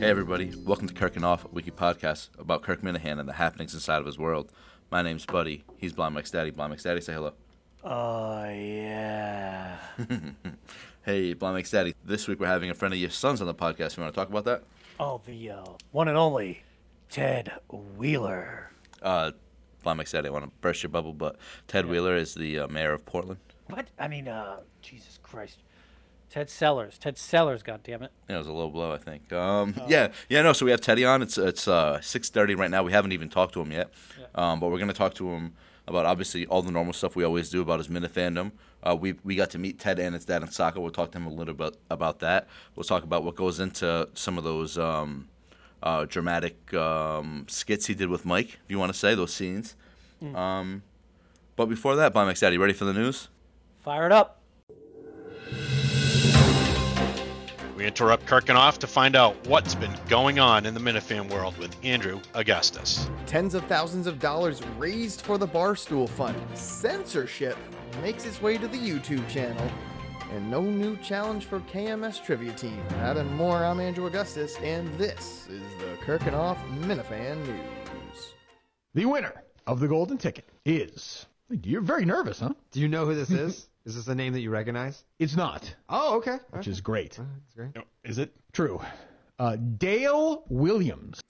Hey everybody, welcome to Kirk and Off, a wiki podcast about Kirk Minihane and the happenings inside of his world. My name's Buddy. He's Blind Mike's daddy. Blind Mike's daddy, say hello. Oh, yeah. Hey, Blind Mike's daddy. This week we're having a friend of your son's on the podcast. You want to talk about that? Oh, the uh, one and only Ted Wheeler. Uh, Blind Mike's daddy, I want to burst your bubble, but Ted Wheeler is the uh, mayor of Portland. What? I mean, uh, Jesus Christ. Ted Sellers. Ted Sellers, goddammit. Yeah, it was a low blow, I think. Um, yeah, yeah, no. So we have Teddy on. It's it's uh, six thirty right now. We haven't even talked to him yet, um, but we're gonna talk to him about obviously all the normal stuff we always do about his Minute fandom. Uh, we we got to meet Ted and his dad in soccer. We'll talk to him a little bit about that. We'll talk about what goes into some of those um, uh, dramatic um, skits he did with Mike, if you want to say those scenes. Um, but before that, Mike's Daddy, ready for the news? Fire it up. We interrupt Kirkin off to find out what's been going on in the Minifan world with Andrew Augustus. Tens of thousands of dollars raised for the Barstool Fund. Censorship makes its way to the YouTube channel. And no new challenge for KMS Trivia Team. That and more, I'm Andrew Augustus, and this is the Kirkenoff Minifan News. The winner of the golden ticket is. You're very nervous, huh? Do you know who this is? Is this a name that you recognize? It's not, Oh, okay. which is great. That's great. No, is it? True. Uh, Dale Williams.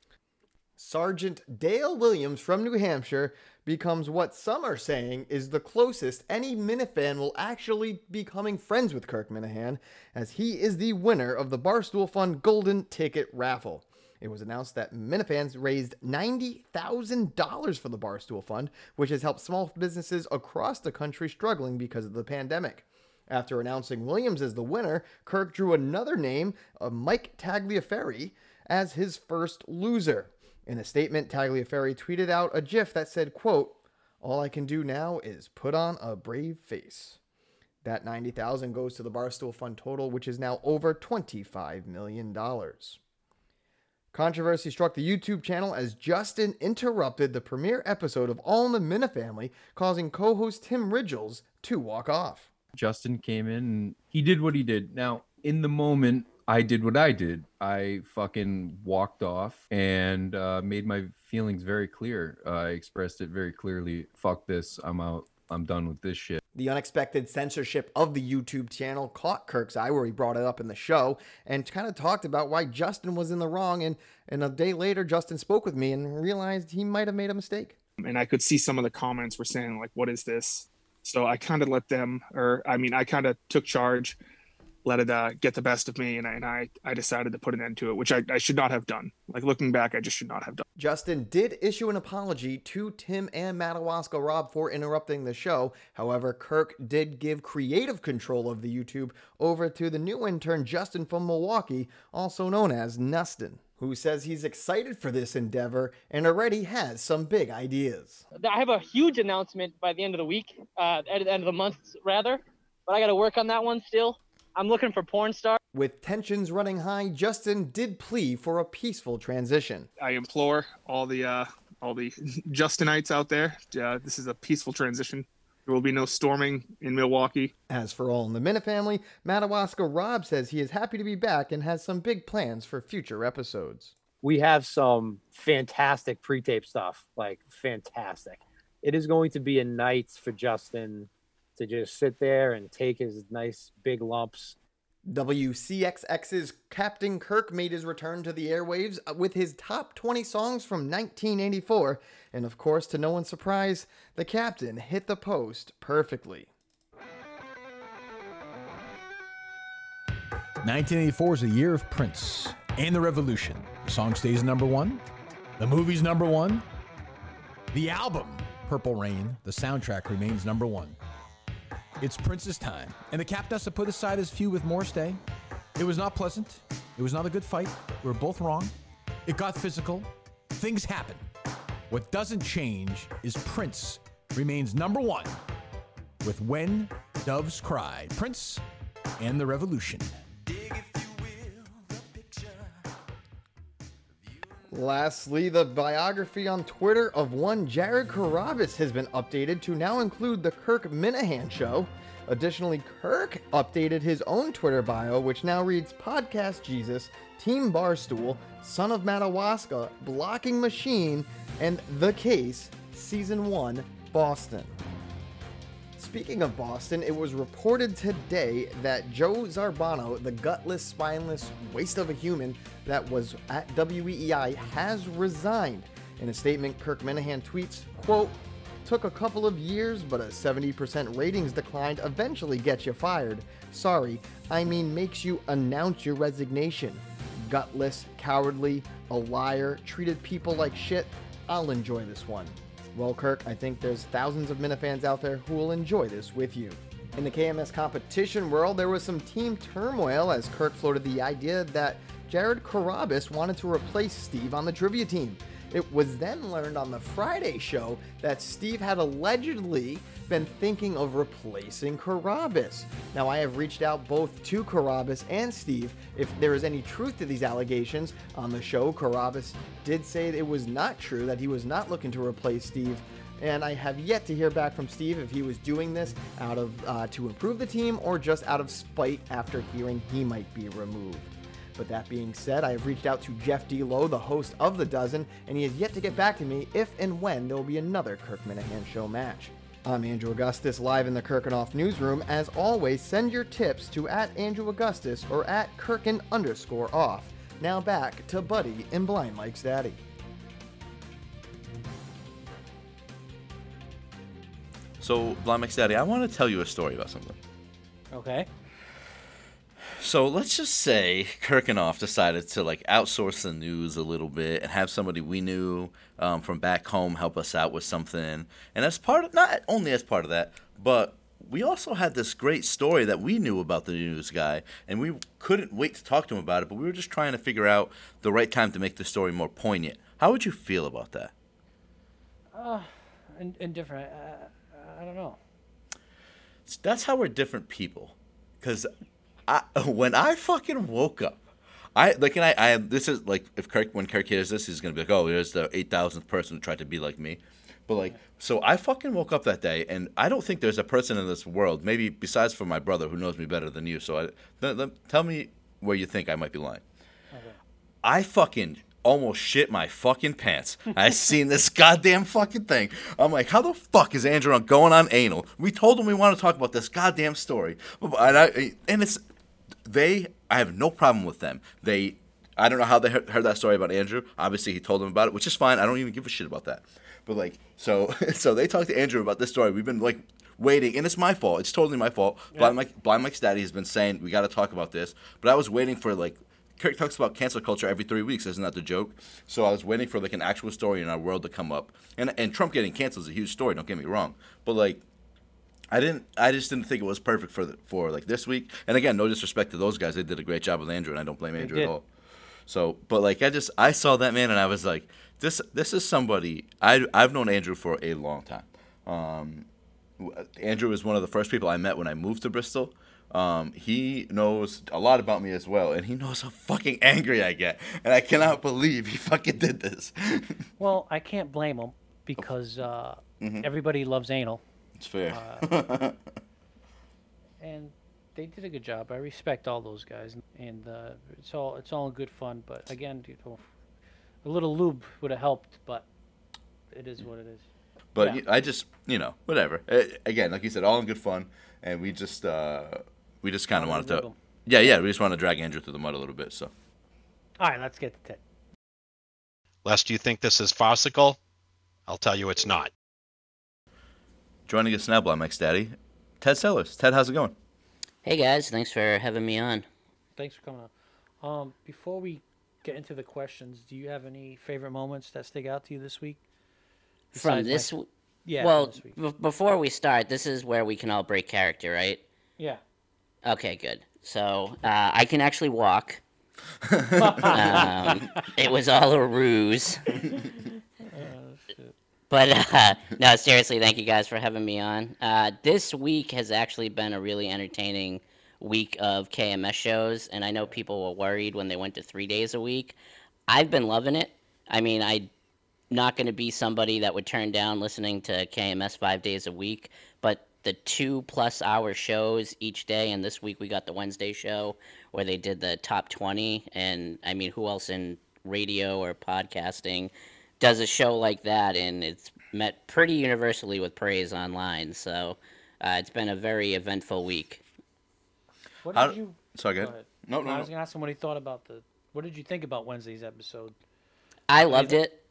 Sergeant Dale Williams from New Hampshire becomes what some are saying is the closest any Minifan will actually be becoming friends with Kirk Minihane, as he is the winner of the Barstool Fund Golden Ticket Raffle. It was announced that Minifans raised $90,000 for the Barstool Fund, which has helped small businesses across the country struggling because of the pandemic. After announcing Williams as the winner, Kirk drew another name, Mike Tagliaferri, as his first loser. In a statement, Tagliaferri tweeted out a GIF that said, quote, All I can do now is put on a brave face. That 90,000 goes to the Barstool Fund total, which is now over $25 million. Controversy struck the YouTube channel as Justin interrupted the premiere episode of All in the Minifamily, causing co-host Tim Ridgels to walk off. Justin came in and he did what he did. Now, in the moment, I did what I did. I fucking walked off and uh, made my feelings very clear. I expressed it very clearly. Fuck this. I'm out. I'm done with this shit. The unexpected censorship of the YouTube channel caught Kirk's eye where he brought it up in the show and kind of talked about why Justin was in the wrong. And, and a day later, Justin spoke with me and realized he might have made a mistake. and I could see some of the comments were saying like, "What is this?" So I kind of let them, or I mean, I kind of took charge, let it uh, get the best of me, and I and I, I decided to put an end to it, which I, I should not have done. Like looking back, I just should not have done. Justin did issue an apology to Tim and Madawaska Rob for interrupting the show. However, Kirk did give creative control of the YouTube over to the new intern Justin from Milwaukee, also known as Nustin, who says he's excited for this endeavor and already has some big ideas. I have a huge announcement by the end of the week, uh, at the end of the month rather, but I got to work on that one still. I'm looking for porn star. With tensions running high, Justin did plea for a peaceful transition. I implore all the uh, all the Justinites out there, uh, this is a peaceful transition. There will be no storming in Milwaukee. As for all in the Minifamily, Madawaska Rob says he is happy to be back and has some big plans for future episodes. we have some fantastic pre-tape stuff like fantastic it is going to be a night for justin to just sit there and take his nice big lumps WCXX's Captain Kirk made his return to the airwaves with his top 20 songs from 1984, and of course, to no one's surprise, the captain hit the post perfectly. 1984 is a year of Prince and the Revolution. The song stays number one. The movie's number one. The album, Purple Rain, the soundtrack remains number one. It's Prince's time, and the captain has to put aside his feud with Morstay. It was not pleasant. It was not a good fight. We were both wrong. It got physical. Things happen. What doesn't change is Prince remains number one with When Doves Cry. Prince and the Revolution. Lastly, the biography on Twitter of one Jared Carrabis has been updated to now include the Kirk Minihane show. Additionally, Kirk updated his own Twitter bio, which now reads Podcast Jesus, Team Barstool, Son of Madawaska, Blocking Machine, and The Case, Season 1, Boston. Speaking of Boston, it was reported today that Joe Zarbano, the gutless, spineless waste of a human that was at WEEI, has resigned. In a statement, Kirk Minihane tweets, quote, Took a couple of years, but a 70% ratings decline eventually gets you fired. Sorry, I mean makes you announce your resignation. Gutless, cowardly, a liar, treated people like shit. I'll enjoy this one. Well, Kirk, I think there's thousands of Minifans out there who will enjoy this with you. In the KMS competition world, there was some team turmoil as Kirk floated the idea that Jared Carrabis wanted to replace Steve on the trivia team. It was then learned on the Friday show that Steve had allegedly been thinking of replacing Carrabis. Now, I have reached out both to Carrabis and Steve if there is any truth to these allegations. On the show, Carrabis did say it was not true, that he was not looking to replace Steve. And I have yet to hear back from Steve if he was doing this out of uh, to improve the team or just out of spite after hearing he might be removed. But that being said, I have reached out to Jeff D. Lowe, the host of The Dozen, and he has yet to get back to me if and when there will be another Kirk Minihane Show match. I'm Andrew Augustus, live in the Kirkenoff newsroom. As always, send your tips to at Andrew Augustus or at Kirkin underscore off. Now back to Buddy and Blind Mike's Daddy. So, Blind Mike's Daddy, I want to tell you a story about something. Okay. So let's just say Kirkenoff decided to like outsource the news a little bit and have somebody we knew um, from back home help us out with something. And as part of not only as part of that, but we also had this great story that we knew about the news guy, and we couldn't wait to talk to him about it. But we were just trying to figure out the right time to make the story more poignant. How would you feel about that? Uh, indifferent. I, I don't know. That's how we're different people, because I, when I fucking woke up, I like, and I, I, this is like, if Kirk, when Kirk hears this, he's gonna be like, oh, here's the eight thousandth person who tried to be like me. But like, so I fucking woke up that day, and I don't think there's a person in this world, maybe besides for my brother who knows me better than you. So I, th- th- tell me where you think I might be lying. Okay. I fucking almost shit my fucking pants. I seen this goddamn fucking thing. I'm like, how the fuck is Andrew going on anal? We told him we want to talk about this goddamn story, and, I, and it's they I have no problem with them. They I don't know how they heard, that story about Andrew. Obviously, he told them about it, which is fine. I don't even give a shit about that. But like, so so they talked to Andrew about this story. We've been like waiting, and it's my fault. It's totally my fault. Yeah. Blind Mike, Blind Mike's daddy has been saying we got to talk about this, but I was waiting for like. Kirk talks about cancel culture every three weeks, isn't that the joke? So I was waiting for like an actual story in our world to come up, and and Trump getting canceled is a huge story. Don't get me wrong, but like I didn't. I just didn't think it was perfect for the, for like this week. And again, no disrespect to those guys; they did a great job with Andrew, and I don't blame Andrew at all. So, but like I just I saw that man, and I was like, this this is somebody I I've known Andrew for a long time. Um, Andrew is one of the first people I met when I moved to Bristol. Um, he knows a lot about me as well, and he knows how fucking angry I get, and I cannot believe he fucking did this. well, I can't blame him because uh, mm-hmm. everybody loves anal. It's fair. Uh, and they did a good job. I respect all those guys, and uh, it's all it's all good fun. But again, you know, a little lube would have helped, but it is what it is. But yeah. I just, you know, whatever. again, like you said, all in good fun, and we just uh, we just kind of wanted to, yeah, yeah, we just want to drag Andrew through the mud a little bit. So, all right, let's get to Ted. Lest you think this is farcical, I'll tell you it's not. Joining us now, Blind Mike's daddy, Ted Sellers. Ted, how's it going? Hey guys, thanks for having me on. Thanks for coming on. Um, before we get into the questions, do you have any favorite moments that stick out to you this week? From this, my... yeah. Well, b- before we start, this is where we can all break character, right? Yeah. Okay, good. So uh, I can actually walk. um, it was all a ruse. But uh, no, seriously, thank you guys for having me on. Uh, this week has actually been a really entertaining week of KMS shows, and I know people were worried when they went to three days a week. I've been loving it. I mean, I'm not going to be somebody that would turn down listening to KMS five days a week, but the two plus hour shows each day, and this week we got the Wednesday show where they did the top twenty. And I mean, who else in radio or podcasting does a show like that? And it's met pretty universally with praise online. So uh, it's been a very eventful week. What How- did you? sorry, go go ahead. ahead. No, no, I was no. gonna ask him what he thought about the. What did you think about Wednesday's episode? I loved it.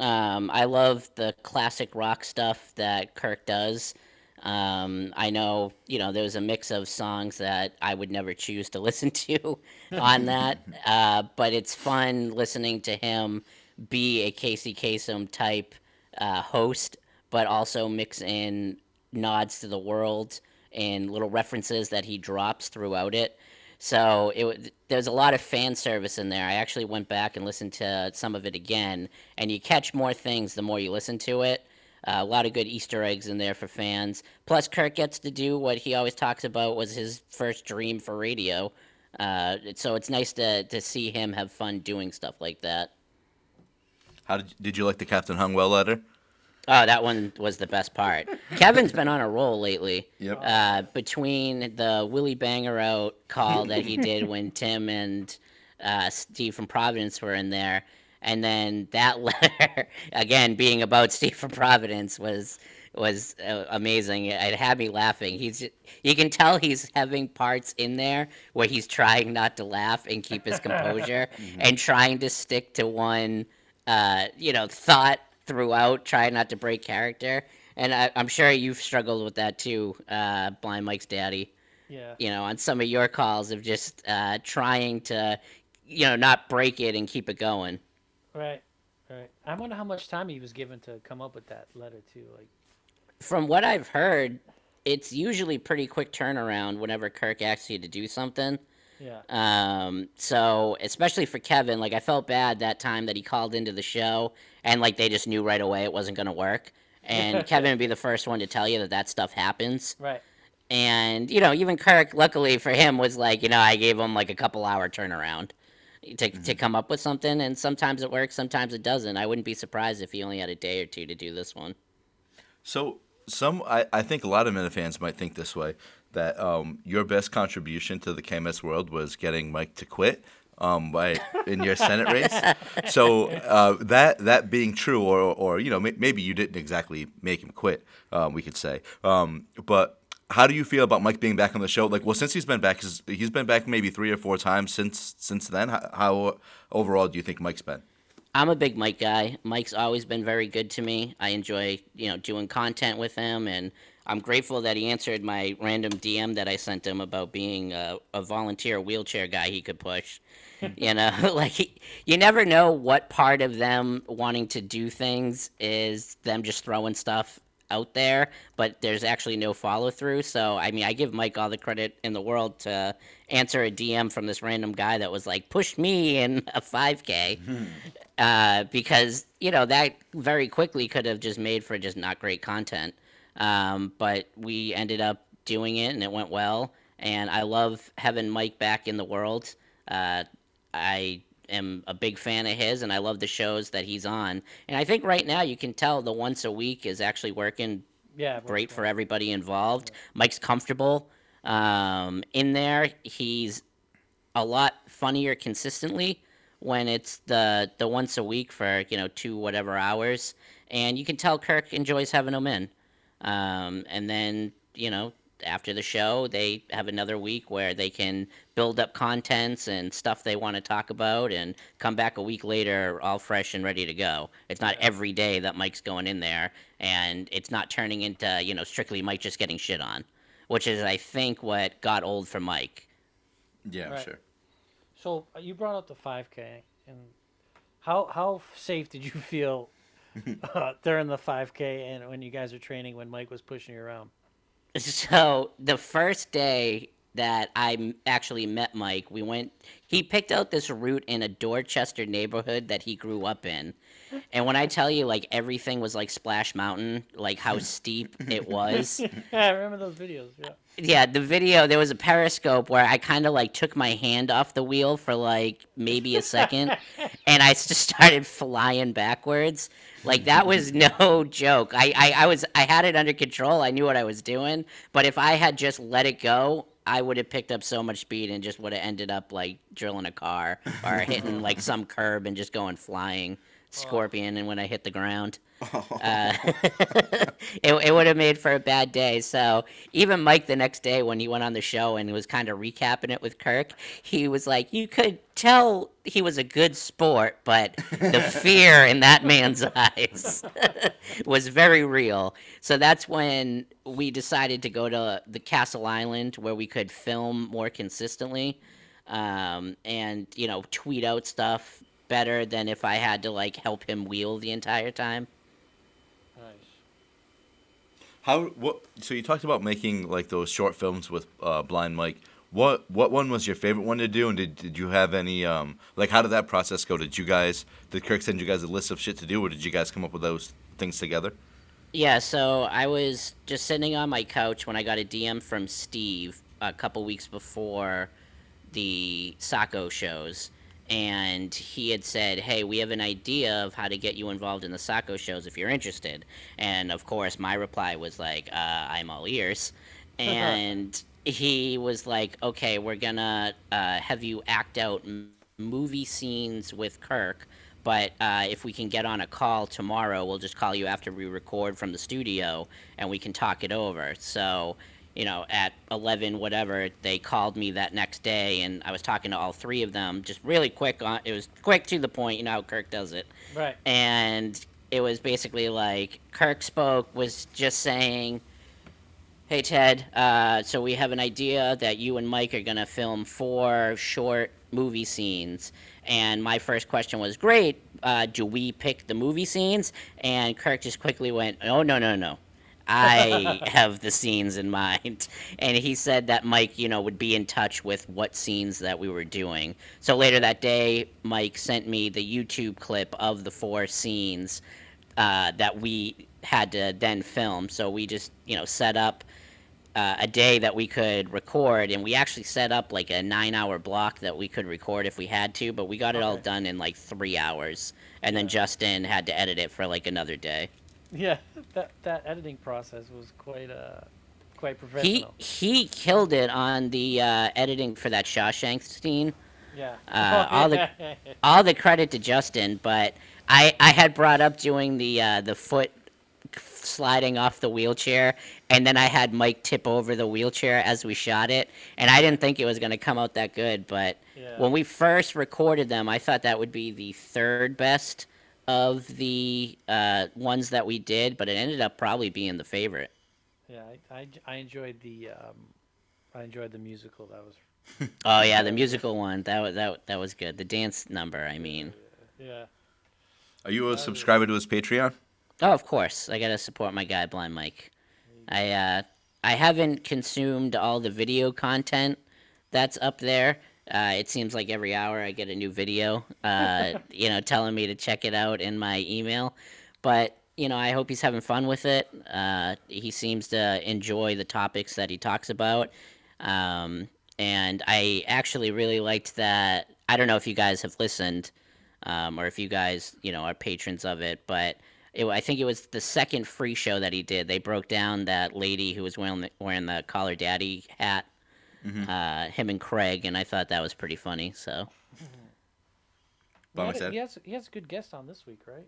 Um, I love the classic rock stuff that Kirk does. Um, I know, you know, there was a mix of songs that I would never choose to listen to on that, uh, but it's fun listening to him be a Casey Kasem type uh, host, but also mix in nods to the world and little references that he drops throughout it. So it there's a lot of fan service in there. I actually went back and listened to some of it again, and you catch more things the more you listen to it. Uh, a lot of good Easter eggs in there for fans. Plus, Kirk gets to do what he always talks about was his first dream for radio. Uh, so it's nice to to see him have fun doing stuff like that. How did did you like the Captain Hungwell letter? Oh, that one was the best part. Kevin's been on a roll lately. Yep. Uh, between the Willie Banger out call that he did when Tim and uh, Steve from Providence were in there, and then that letter again being about Steve from Providence was was uh, amazing. It had me laughing. He's you can tell he's having parts in there where he's trying not to laugh and keep his composure and trying to stick to one uh, you know thought throughout, trying not to break character. And I, I'm sure you've struggled with that too, uh, Blind Mike's daddy. Yeah. You know, on some of your calls of just uh, trying to, you know, not break it and keep it going. Right. Right. I wonder how much time he was given to come up with that letter too. Like. From what I've heard, it's usually pretty quick turnaround whenever Kirk asks you to do something. Yeah. Um, so especially for Kevin, like I felt bad that time that he called into the show and like they just knew right away it wasn't going to work. And Kevin would be the first one to tell you that that stuff happens. Right. And you know, even Kirk, luckily for him, was like, you know, I gave him like a couple hour turnaround to to come up with something, and sometimes it works, sometimes it doesn't. I wouldn't be surprised if he only had a day or two to do this one. So some, I, I think a lot of Minifans might think this way that um, your best contribution to the KMS world was getting Mike to quit um, by in your Senate race. So uh, that that being true, or or you know may, maybe you didn't exactly make him quit, um, we could say. Um, but how do you feel about Mike being back on the show? Like, well, since he's been back, he's, he's been back maybe three or four times since since then. How, how overall do you think Mike's been? I'm a big Mike guy. Mike's always been very good to me. I enjoy, you know, doing content with him, and I'm grateful that he answered my random DM that I sent him about being a, a volunteer wheelchair guy he could push. you know, like he, you never know what part of them wanting to do things is them just throwing stuff out there, but there's actually no follow through. So, I mean, I give Mike all the credit in the world to answer a DM from this random guy that was like, push me in a 5K. Uh, because, you know, that very quickly could have just made for just not great content. Um, but we ended up doing it and it went well. And I love having Mike back in the world. Uh, I am a big fan of his and I love the shows that he's on. And I think right now you can tell the once a week is actually working Yeah. great for everybody involved. Mike's comfortable um, in there. He's a lot funnier consistently when it's the the once a week for you know two whatever hours, and you can tell Kirk enjoys having him in. Um, and then you know after the show they have another week where they can build up contents and stuff they want to talk about and come back a week later all fresh and ready to go it's not every day that mike's going in there and it's not turning into you know strictly mike just getting shit on which is i think what got old for mike Yeah, Right. sure. So uh, you brought up the 5K, and how how safe did you feel uh, during the 5K and when you guys were training when Mike was pushing you around? So the first day that I actually met Mike. We went. He picked out this route in a Dorchester neighborhood that he grew up in, and when I tell you, like everything was like Splash Mountain, like how steep it was. yeah, I remember those videos. Yeah. Yeah, the video there was a periscope where I kind of like took my hand off the wheel for like maybe a second, and I just started flying backwards. Like that was no joke. I, I I was I had it under control. I knew what I was doing, but if I had just let it go, I would have picked up so much speed and just would have ended up like drilling a car or hitting like some curb and just going flying scorpion and when I hit the ground. Uh, it, it would have made for a bad day. So even Mike the next day when he went on the show and was kind of recapping it with Kirk, he was like, you could tell he was a good sport, but the fear in that man's eyes was very real. So that's when we decided to go to the Castle Island where we could film more consistently um, and, you know, tweet out stuff better than if I had to like help him wheel the entire time. How what? So you talked about making like those short films with uh, Blind Mike. What what one was your favorite one to do, and did, did you have any um like how did that process go? Did you guys did Kirk send you guys a list of shit to do, or did you guys come up with those things together? Yeah, so I was just sitting on my couch when I got a DM from Steve a couple weeks before the Saco shows, and he had said, "Hey, we have an idea of how to get you involved in the Saco shows if you're interested." And of course, my reply was like, uh, "I'm all ears," and he was like, "Okay, we're gonna uh, have you act out m- movie scenes with Kirk." But uh, if we can get on a call tomorrow, we'll just call you after we record from the studio and we can talk it over. So, you know, at 11, whatever, they called me that next day and I was talking to all three of them just really quick. On, it was quick to the point, you know how Kirk does it. Right. And it was basically like Kirk spoke, was just saying, Hey Ted, uh, so we have an idea that you and Mike are gonna film four short movie scenes. And my first question was, Great, uh, do we pick the movie scenes? And Kirk just quickly went, Oh, no, no, no. I have the scenes in mind. And he said that Mike, you know, would be in touch with what scenes that we were doing. So later that day, Mike sent me the YouTube clip of the four scenes uh, that we had to then film. So we just, you know, set up uh, a day that we could record, and we actually set up like a nine-hour block that we could record if we had to, but we got it all done in like three hours, and then Justin had to edit it for like another day. Yeah, that that editing process was quite uh quite professional. he he killed it on the uh, editing for that Shawshank scene. Yeah. Uh, Oh, all the all the credit to Justin, but I I had brought up doing the uh, the foot sliding off the wheelchair, and then I had Mike tip over the wheelchair as we shot it, and I didn't think it was gonna come out that good, but Yeah. when we first recorded them, I thought that would be the third best of the uh, ones that we did, but it ended up probably being the favorite. Yeah, I, I, I enjoyed the um, I enjoyed the musical. That was Oh yeah, the musical one that was that that was good. The dance number, I mean. yeah. Are you a subscriber to his Patreon? Oh, of course. I gotta support my guy, Blind Mike. I uh, I haven't consumed all the video content that's up there. Uh, it seems like every hour I get a new video, uh, you know, telling me to check it out in my email. But you know, I hope he's having fun with it. Uh, he seems to enjoy the topics that he talks about. Um, and I actually really liked that. I don't know if you guys have listened, um, or if you guys, you know, are patrons of it, but it, I think it was the second free show that he did. They broke down that lady who was wearing the, wearing the collar daddy hat, Mhm. uh, him and Craig, and I thought that was pretty funny. So He, By had a- he has he has a good guest on this week, right?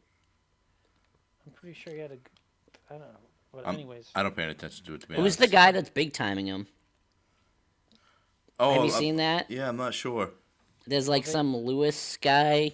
I'm pretty sure he had a. g- I don't know. But I'm- anyways, I don't pay any attention to it to be who's honest. the guy that's big timing him? Oh, Have you I'm- seen that? Yeah, I'm not sure. There's like some Lewis guy.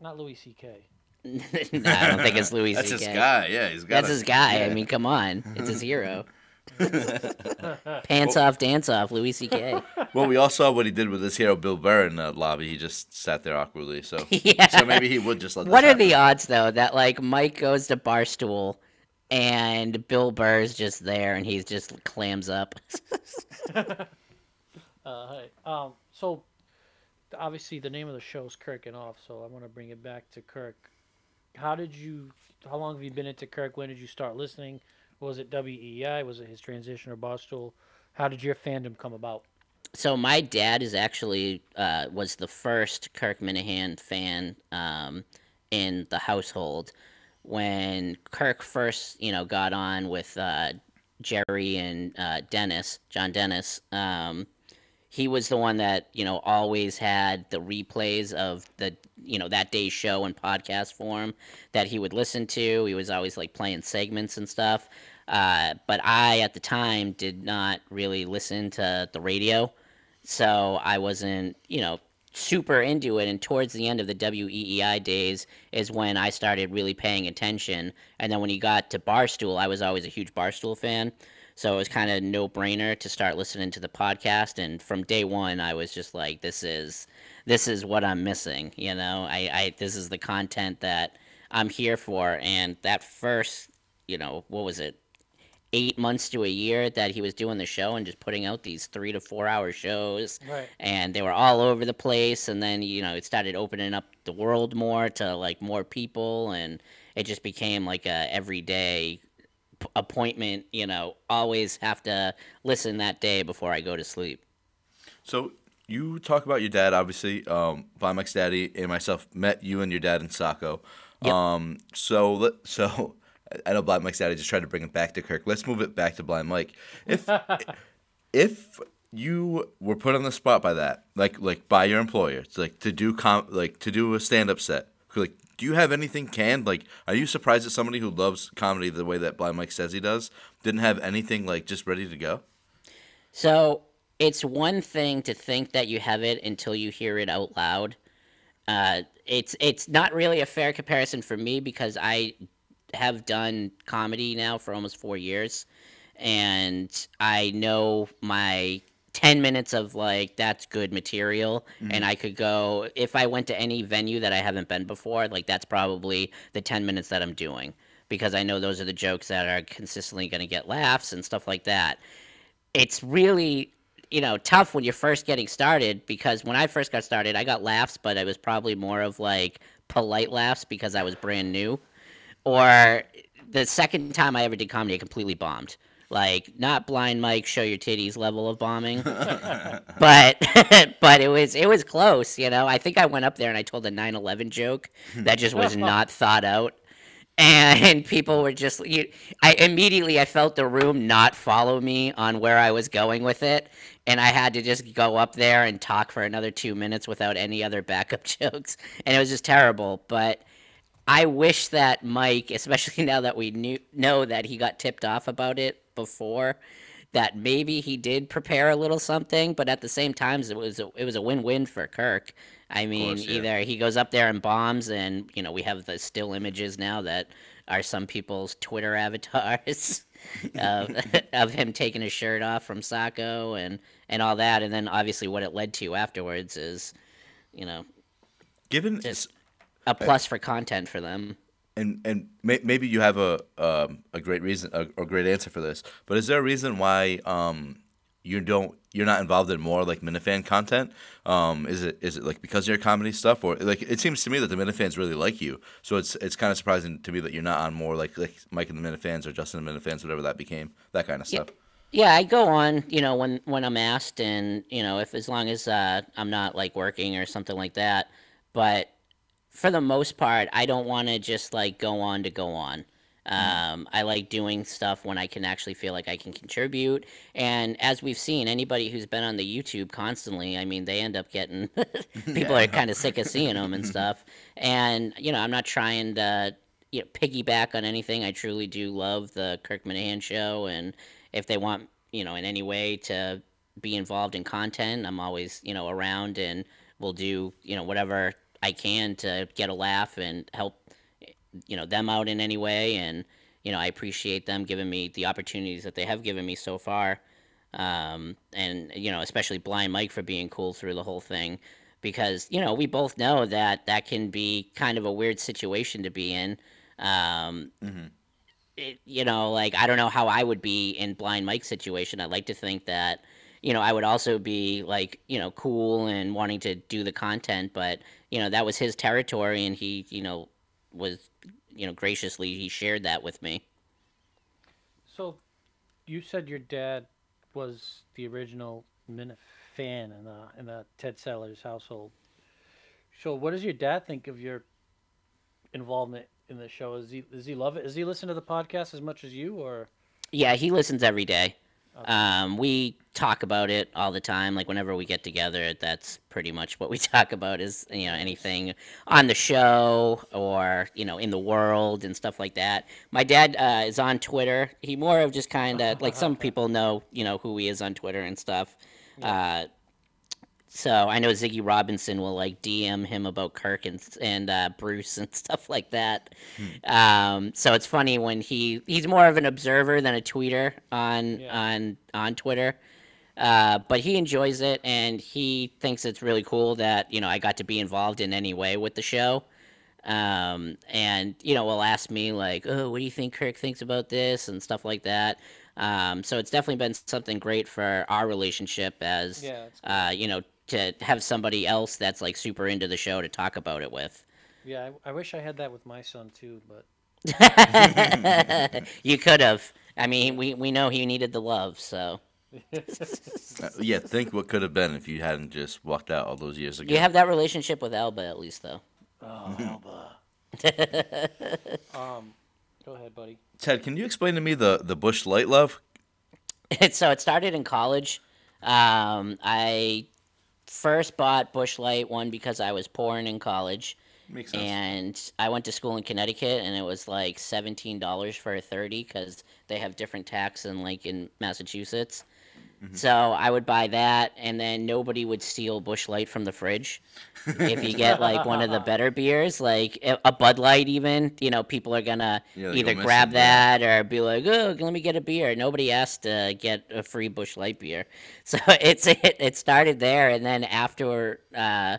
not Louis C.K. no, I don't think it's Louis. That's his CK. guy, yeah, he's got That's a- his guy. I mean, come on, it's his hero. Pants off, dance off, Louis C.K. Well, we all saw what he did with his hero Bill Burr in the lobby. He just sat there awkwardly. So, Yeah. so maybe he would just let. What this are the odds, though, that like Mike goes to Barstool and Bill Burr's just there and he's just clams up? Uh, hi. Um, so obviously the name of the show is Kirking Off, so I want to bring it back to Kirk. How did you? How long have you been into Kirk? When did you start listening? Was it WEI? Was it his transition or Barstool? How did your fandom come about? So my dad is actually uh, was the first Kirk Minihane fan um, in the household when Kirk first, you know, got on with uh, Gerry and uh, Dennis, John Dennis. Um, he was the one that you know always had the replays of the you know that day's show in podcast form that he would listen to. He was always like playing segments and stuff. Uh, but I at the time did not really listen to the radio, so I wasn't you know super into it. And towards the end of the WEEI days is when I started really paying attention. And then when he got to Barstool, I was always a huge Barstool fan. So it was kind of no brainer to start listening to the podcast. And from day one, I was just like, this is this is what I'm missing. You know, I, I this is the content that I'm here for. And that first, you know, what was it? Eight months to a year that he was doing the show and just putting out these three to four hour shows, Right. and they were all over the place. And then you know it started opening up the world more to like more people, and it just became like a everyday p- appointment. You know, always have to listen that day before I go to sleep. So you talk about your dad, obviously. Um, Blind Mike's daddy and myself met you and your dad in Saco. Yep. Um, so so I know Blind Mike's daddy just tried to bring it back to Kirk. Let's move it back to Blind Mike. If if you were put on the spot by that, like like by your employer, it's like to do com like to do a stand up set, like do you have anything canned? Like, are you surprised that somebody who loves comedy the way that Blind Mike says he does didn't have anything like just ready to go? So it's one thing to think that you have it until you hear it out loud. Uh, it's it's not really a fair comparison for me because I have done comedy now for almost four years, and I know my 10 minutes of like that's good material and Mhm. i could go if i went to any venue that i haven't been before like that's probably the 10 minutes that i'm doing because i know those are the jokes that are consistently going to get laughs and stuff like that it's really you know tough when you're first getting started because when i first got started i got laughs but it was probably more of like polite laughs because i was brand new or the second time i ever did comedy i completely bombed. Like not blind mike show your titties level of bombing. But but it was it was close you know? I think i went up there and i told a 9-11 joke that just was not thought out. And people were just you, i immediately i felt the room not follow me on where i was going with it. And i had to just go up there and talk for another two minutes without any other backup jokes. And it was just terrible. But i wish that mike especially now that we knew know that he got tipped off about it before that maybe he did prepare a little something but at the same time it was a, it was a win-win for kirk i mean course, yeah. either he goes up there and bombs and you know we have the still images now that are some people's twitter avatars of, of him taking his shirt off from Saco and and all that and then obviously what it led to afterwards is you know Given just a plus for content for them and and may, maybe you have a um, a great reason a, a great answer for this but is there a reason why um you don't you're not involved in more like minifan content um is it is it like because of your comedy stuff or like it seems to me that the minifans really like you so it's it's kind of surprising to me that you're not on more like like mike and the minifans or justin and the minifans whatever that became that kind of Yeah. stuff Yeah, I go on, you know, when when I'm asked, and you know, if as long as uh, I'm not like working or something like that. But for the most part, I don't want to just like go on to go on. Um, I like doing stuff when I can actually feel like I can contribute. And as we've seen, anybody who's been on the YouTube constantly, I mean, they end up getting people Yeah. are kind of sick of seeing them and stuff. And you know, I'm not trying to you know, piggyback on anything. I truly do love the Kirk Minihane show, and if they want, you know, in any way to be involved in content, I'm always, you know, around and we'll do, you know, whatever I can to get a laugh and help, you know, them out in any way. And you know, I appreciate them giving me the opportunities that they have given me so far. Um, and you know, especially Blind Mike for being cool through the whole thing, because you know we both know that that can be kind of a weird situation to be in. Um, it, you know, like I don't know how I would be in Blind Mike's situation. I'd like to think that you know, I would also be like, you know, cool and wanting to do the content, but you know, that was his territory, and he, you know, was, you know, graciously he shared that with me. So, you said your dad was the original Minif fan in the in the Ted Sellers household. So, what does your dad think of your involvement in the show? Is he does he love it? Does he listen to the podcast as much as you, or? Yeah, he listens every day. Um, we talk about it all the time. Like whenever we get together, that's pretty much what we talk about. Is you know anything on the show or you know in the world and stuff like that. My dad uh, is on Twitter. He more of just kind of like some people know you know who he is on Twitter and stuff. Uh, so I know Ziggy Robinson will like DM him about Kirk and and uh, Bruce and stuff like that. Um, so it's funny when he he's more of an observer than a tweeter on on on Twitter. Uh, but he enjoys it and he thinks it's really cool that you know I got to be involved in any way with the show. Um, and you know will ask me like, oh, what do you think Kirk thinks about this and stuff like that. Um, so it's definitely been something great for our relationship as Yeah, it's uh, you know to have somebody else that's like super into the show to talk about it with. Yeah, I, I wish I had that with my son too, but you could have. I mean, we we know he needed the love, so Uh, yeah, think what could have been if you hadn't just walked out all those years ago. you have that relationship with Elba at least, though. Oh, Alba. um, go ahead, buddy. Ted, can you explain to me the the Busch Light love? so it started in college. Um, I first bought Busch Light one because I was pouring in college. Makes sense. And I went to school in Connecticut, and it was like seventeen dollars for a thirty because they have different tax than like in Massachusetts. So I would buy that, and then nobody would steal Busch Light from the fridge. if you get like one of the better beers, like a Bud Light, even you know people are gonna Yeah, either grab that or be like, "Oh, let me get a beer." Nobody asked to get a free Busch Light beer, so it's it, it started there, and then after uh,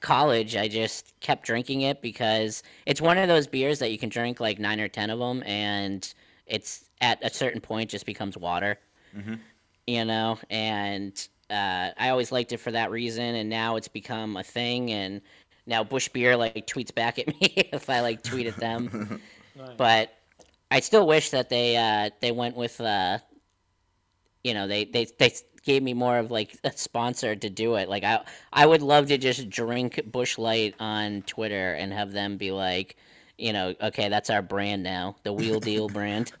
college, I just kept drinking it because it's one of those beers that you can drink like nine or ten of them, and it's at a certain point just becomes water Mm-hmm. You know and uh, i always liked it for that reason and now it's become a thing and now Busch beer like tweets back at me if i like tweet at them. But i still wish that they uh, they went with uh, you know they, they they gave me more of like a sponsor to do it. Like i i would love to just drink Busch light on twitter and have them be like you know okay that's our brand now the wheel deal brand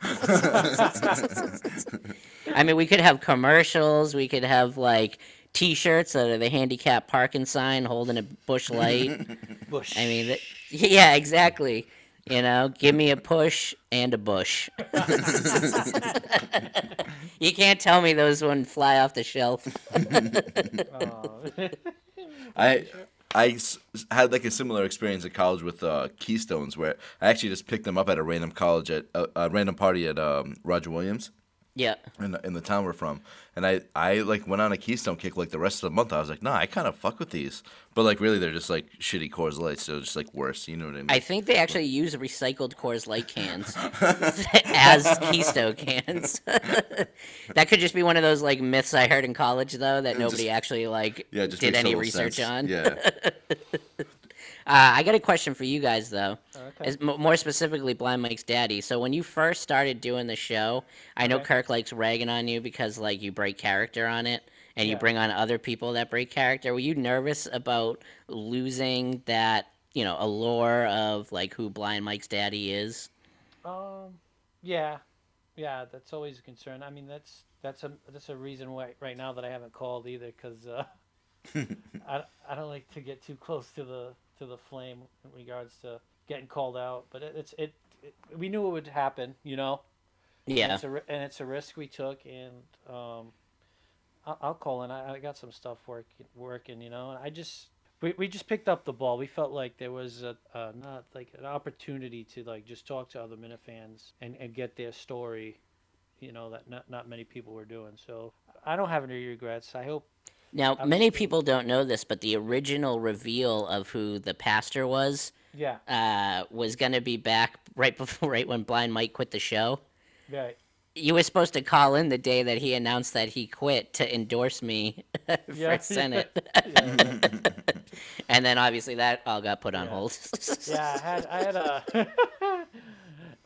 I mean, we could have commercials. We could have like T-shirts that are the handicap parking sign holding a Busch light. Bush. I mean, th- yeah, exactly. You know, give me a push and a bush. you can't tell me those wouldn't fly off the shelf. I I had like a similar experience at college with uh, Keystones, where I actually just picked them up at a random college at a, a random party at um, Roger Williams. Yeah. In the, in the town we're from, and I I like went on a Keystone kick like the rest of the month. I was like, nah, I kind of fuck with these, but like really they're just like shitty Coors Lights, so it's just like worse. You know what I mean? I think they actually use recycled Coors Light cans as Keystone cans. that could just be one of those like myths I heard in college, though, that nobody just- actually like yeah, did any research sense. on. Yeah. Uh, I got a question for you guys though. Okay. As, more specifically, Blind Mike's daddy. So when you first started doing the show, I know Okay. Kirk likes ragging on you because like you break character on it, and you bring on other people that break character. Were you nervous about losing that, you know, allure of like who Blind Mike's daddy is? Um, yeah, yeah, that's always a concern. I mean, that's that's a that's a reason why right now that I haven't called either, because uh, I I don't like to get too close to the to the flame in regards to getting called out. But it, it's it, it we knew it would happen, you know. And Yeah. it's a and it's a risk we took, and um, I'll, I'll call in. I, I got some stuff working working, you know. And I just we, we just picked up the ball. We felt like there was a, a not like an opportunity to like just talk to other Minifans and, and get their story, you know, that not not many people were doing. So I don't have any regrets. I hope. Now, many people don't know this, but the original reveal of who the pastor was Yeah. uh, was going to be back right before, right when Blind Mike quit the show. Right. you were supposed to call in the day that he announced that he quit to endorse me for Yeah. Senate. Yeah. and then obviously that all got put on hold. yeah, I had I had a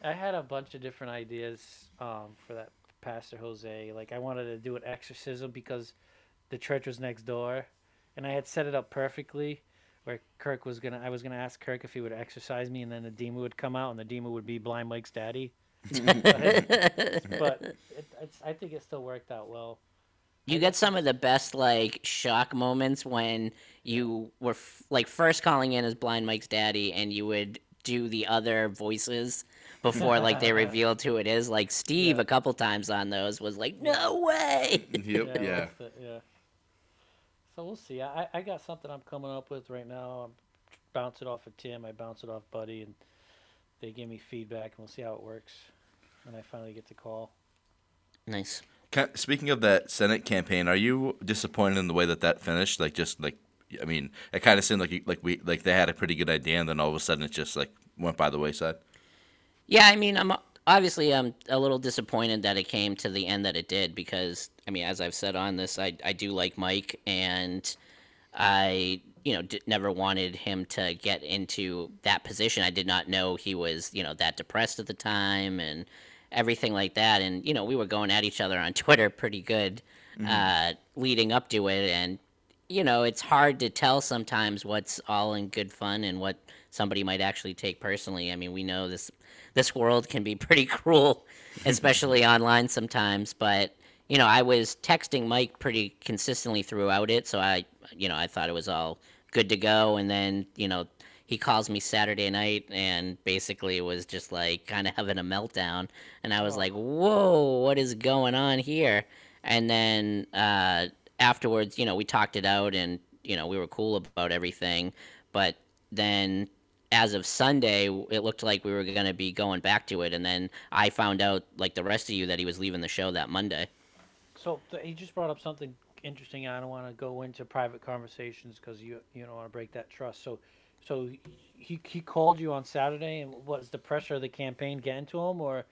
I had a bunch of different ideas um, for that Pastor Jose. Like I wanted to do an exorcism because the church was next door, and I had set it up perfectly. Where Kirk was gonna, I was gonna ask Kirk if he would exercise me, and then the demon would come out, and the demon would be Blind Mike's daddy. but but it, it's, I think it still worked out well. You get some of the best like shock moments when you were f- like first calling in as Blind Mike's daddy, and you would do the other voices before like they revealed who it is. Like Steve, a couple times on those was like, "No way!" Yep. Yeah, Yeah. That's it, yeah. So we'll see. I, I got something I'm coming up with right now. I'm bounce it off of Tim. I bounce it off Buddy, and they give me feedback, and we'll see how it works. And I finally get to call. Nice. Ca- Speaking of that Senate campaign, are you disappointed in the way that that finished? Like, just like, I mean, it kind of seemed like you, like we like they had a pretty good idea, and then all of a sudden it just like went by the wayside. Yeah, I mean, I'm obviously I'm a little disappointed that it came to the end that it did because I mean, as I've said on this, I I do like Mike and I you know d- never wanted him to get into that position. I did not know he was you know that depressed at the time and everything like that. And you know, we were going at each other on Twitter pretty good uh, leading up to it, and you know, it's hard to tell sometimes what's all in good fun and what somebody might actually take personally. I mean, we know this this world can be pretty cruel, especially online sometimes. But you know, I was texting Mike pretty consistently throughout it, so I, you know, I thought it was all good to go. And then, you know, he calls me Saturday night and basically was just like kind of having a meltdown, and I was like, "Whoa, what is going on here?" And then uh, afterwards, you know, we talked it out, and you know, we were cool about everything. But then as of Sunday, it looked like we were going to be going back to it, and then I found out, like the rest of you, that he was leaving the show that Monday. So th- he just brought up something interesting. I don't want to go into private conversations because you you don't want to break that trust. So, so he he called you on Saturday, and was the pressure of the campaign getting to him, or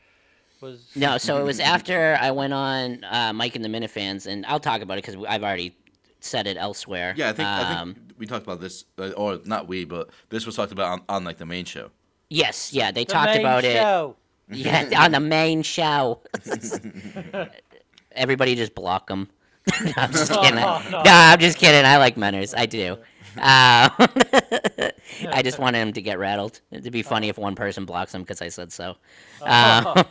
was No, so it was after I went on uh, Mike and the Minifans, and I'll talk about it because I've already said it elsewhere. Yeah, I think I Um, think we talked about this, uh, or not we, but this was talked about on, on like the main show. Yes, yeah, they The talked main about show. it. Yeah, on the main show. Everybody just block them. no, I'm just kidding. Oh, no. no. I'm just kidding. I like Menners. I do. Uh, I just wanted him to get rattled. It'd be funny if one person blocks him because I said so. Um,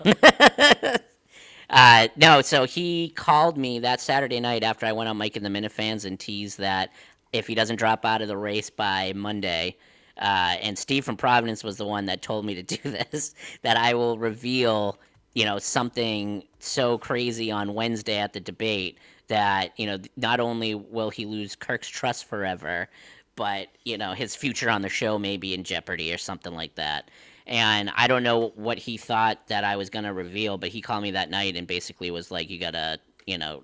uh, no, so he called me that Saturday night after I went on Mike and the Minifans and teased that if he doesn't drop out of the race by Monday, uh, and Steve from Providence was the one that told me to do this, that I will reveal, you know, something so crazy on Wednesday at the debate that, you know, not only will he lose Kirk's trust forever, but, you know, his future on the show may be in jeopardy or something like that. And I don't know what he thought that I was going to reveal, but he called me that night and basically was like, you got to, you know,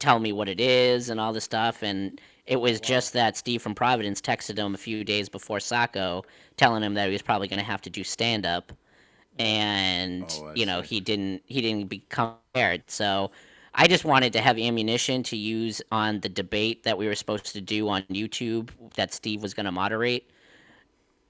tell me what it is and all this stuff. And it was just that Steve from Providence texted him a few days before Saco, telling him that he was probably going to have to do stand up, and Oh, you know he didn't he didn't become prepared. So I just wanted to have ammunition to use on the debate that we were supposed to do on YouTube that Steve was going to moderate.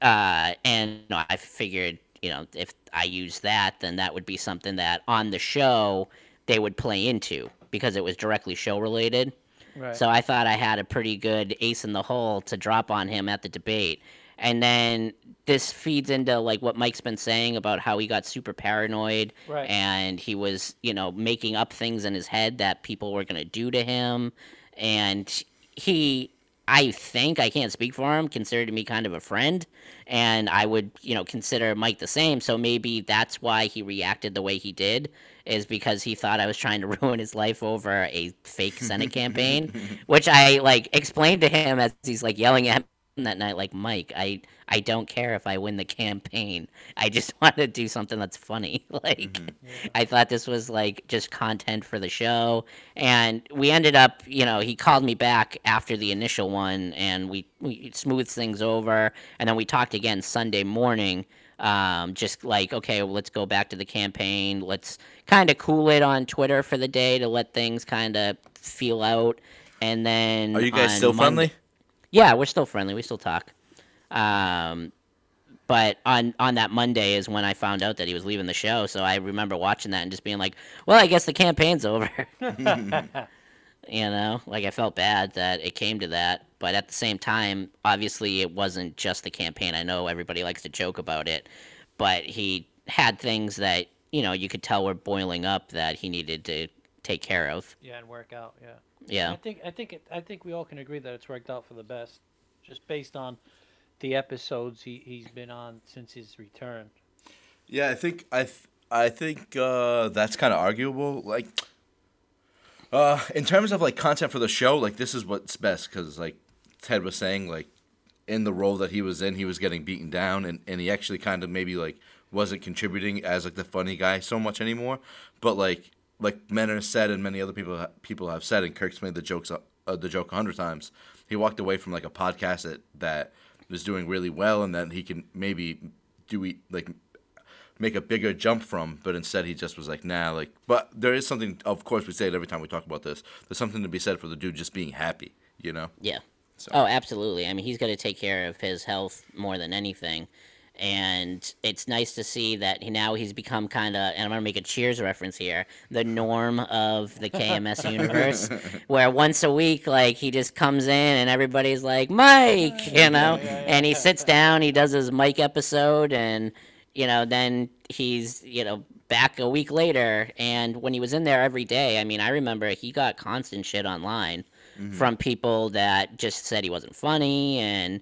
Uh, and you know, I figured, you know, if I use that, then that would be something that on the show they would play into because it was directly show related. Right. So I thought I had a pretty good ace in the hole to drop on him at the debate. And then this feeds into like what Mike's been saying about how he got super paranoid Right. and he was, you know, making up things in his head that people were going to do to him and he I think I can't speak for him, considered me kind of a friend, and I would, you know, consider Mike the same. So maybe that's why he reacted the way he did, is because he thought I was trying to ruin his life over a fake Senate campaign, which I like explained to him as he's like yelling at me that night, like Mike, I I don't care if I win the campaign. I just want to do something that's funny. like I thought this was like just content for the show, and we ended up, you know, he called me back after the initial one, and we we smoothed things over, and then we talked again Sunday morning. Um, just like okay, well, let's go back to the campaign. Let's kind of cool it on Twitter for the day to let things kind of feel out. And then Are you guys still Monday- friendly? Yeah, we're still friendly. We still talk. Um, but on on that Monday is when I found out that he was leaving the show. So I remember watching that and just being like, "Well, I guess the campaign's over." you know, like I felt bad that it came to that. But at the same time, obviously, it wasn't just the campaign. I know everybody likes to joke about it, but he had things that you know you could tell were boiling up that he needed to take care of. Yeah, and work out. Yeah. Yeah. I think I think it, I think we all can agree that it's worked out for the best, just based on the episodes he he's been on since his return. Yeah, I think I th- I think uh, that's kind of arguable. Like, uh, in terms of like content for the show, like this is what's best because like Ted was saying, like in the role that he was in, he was getting beaten down, and and he actually kind of maybe like wasn't contributing as like the funny guy so much anymore. But like like Menor said, and many other people people have said, and Kirk's made the jokes uh, the joke a hundred times. He walked away from like a podcast that that was doing really well, and that he can maybe do like make a bigger jump from, but instead he just was like, nah, like. But there is something. Of course, we say it every time we talk about this. There's something to be said for the dude just being happy, you know. Yeah. Oh, absolutely. I mean, he's got to take care of his health more than anything. And it's nice to see that he, now he's become kind of, and I'm going to make a Cheers reference here, the norm of the KMS universe, where once a week, like, he just comes in and everybody's like, Mike, you know? And he sits down, he does his Mike episode, and, you know, then he's, you know, back a week later. And when he was in there every day, I mean, I remember he got constant shit online Mm-hmm. from people that just said he wasn't funny and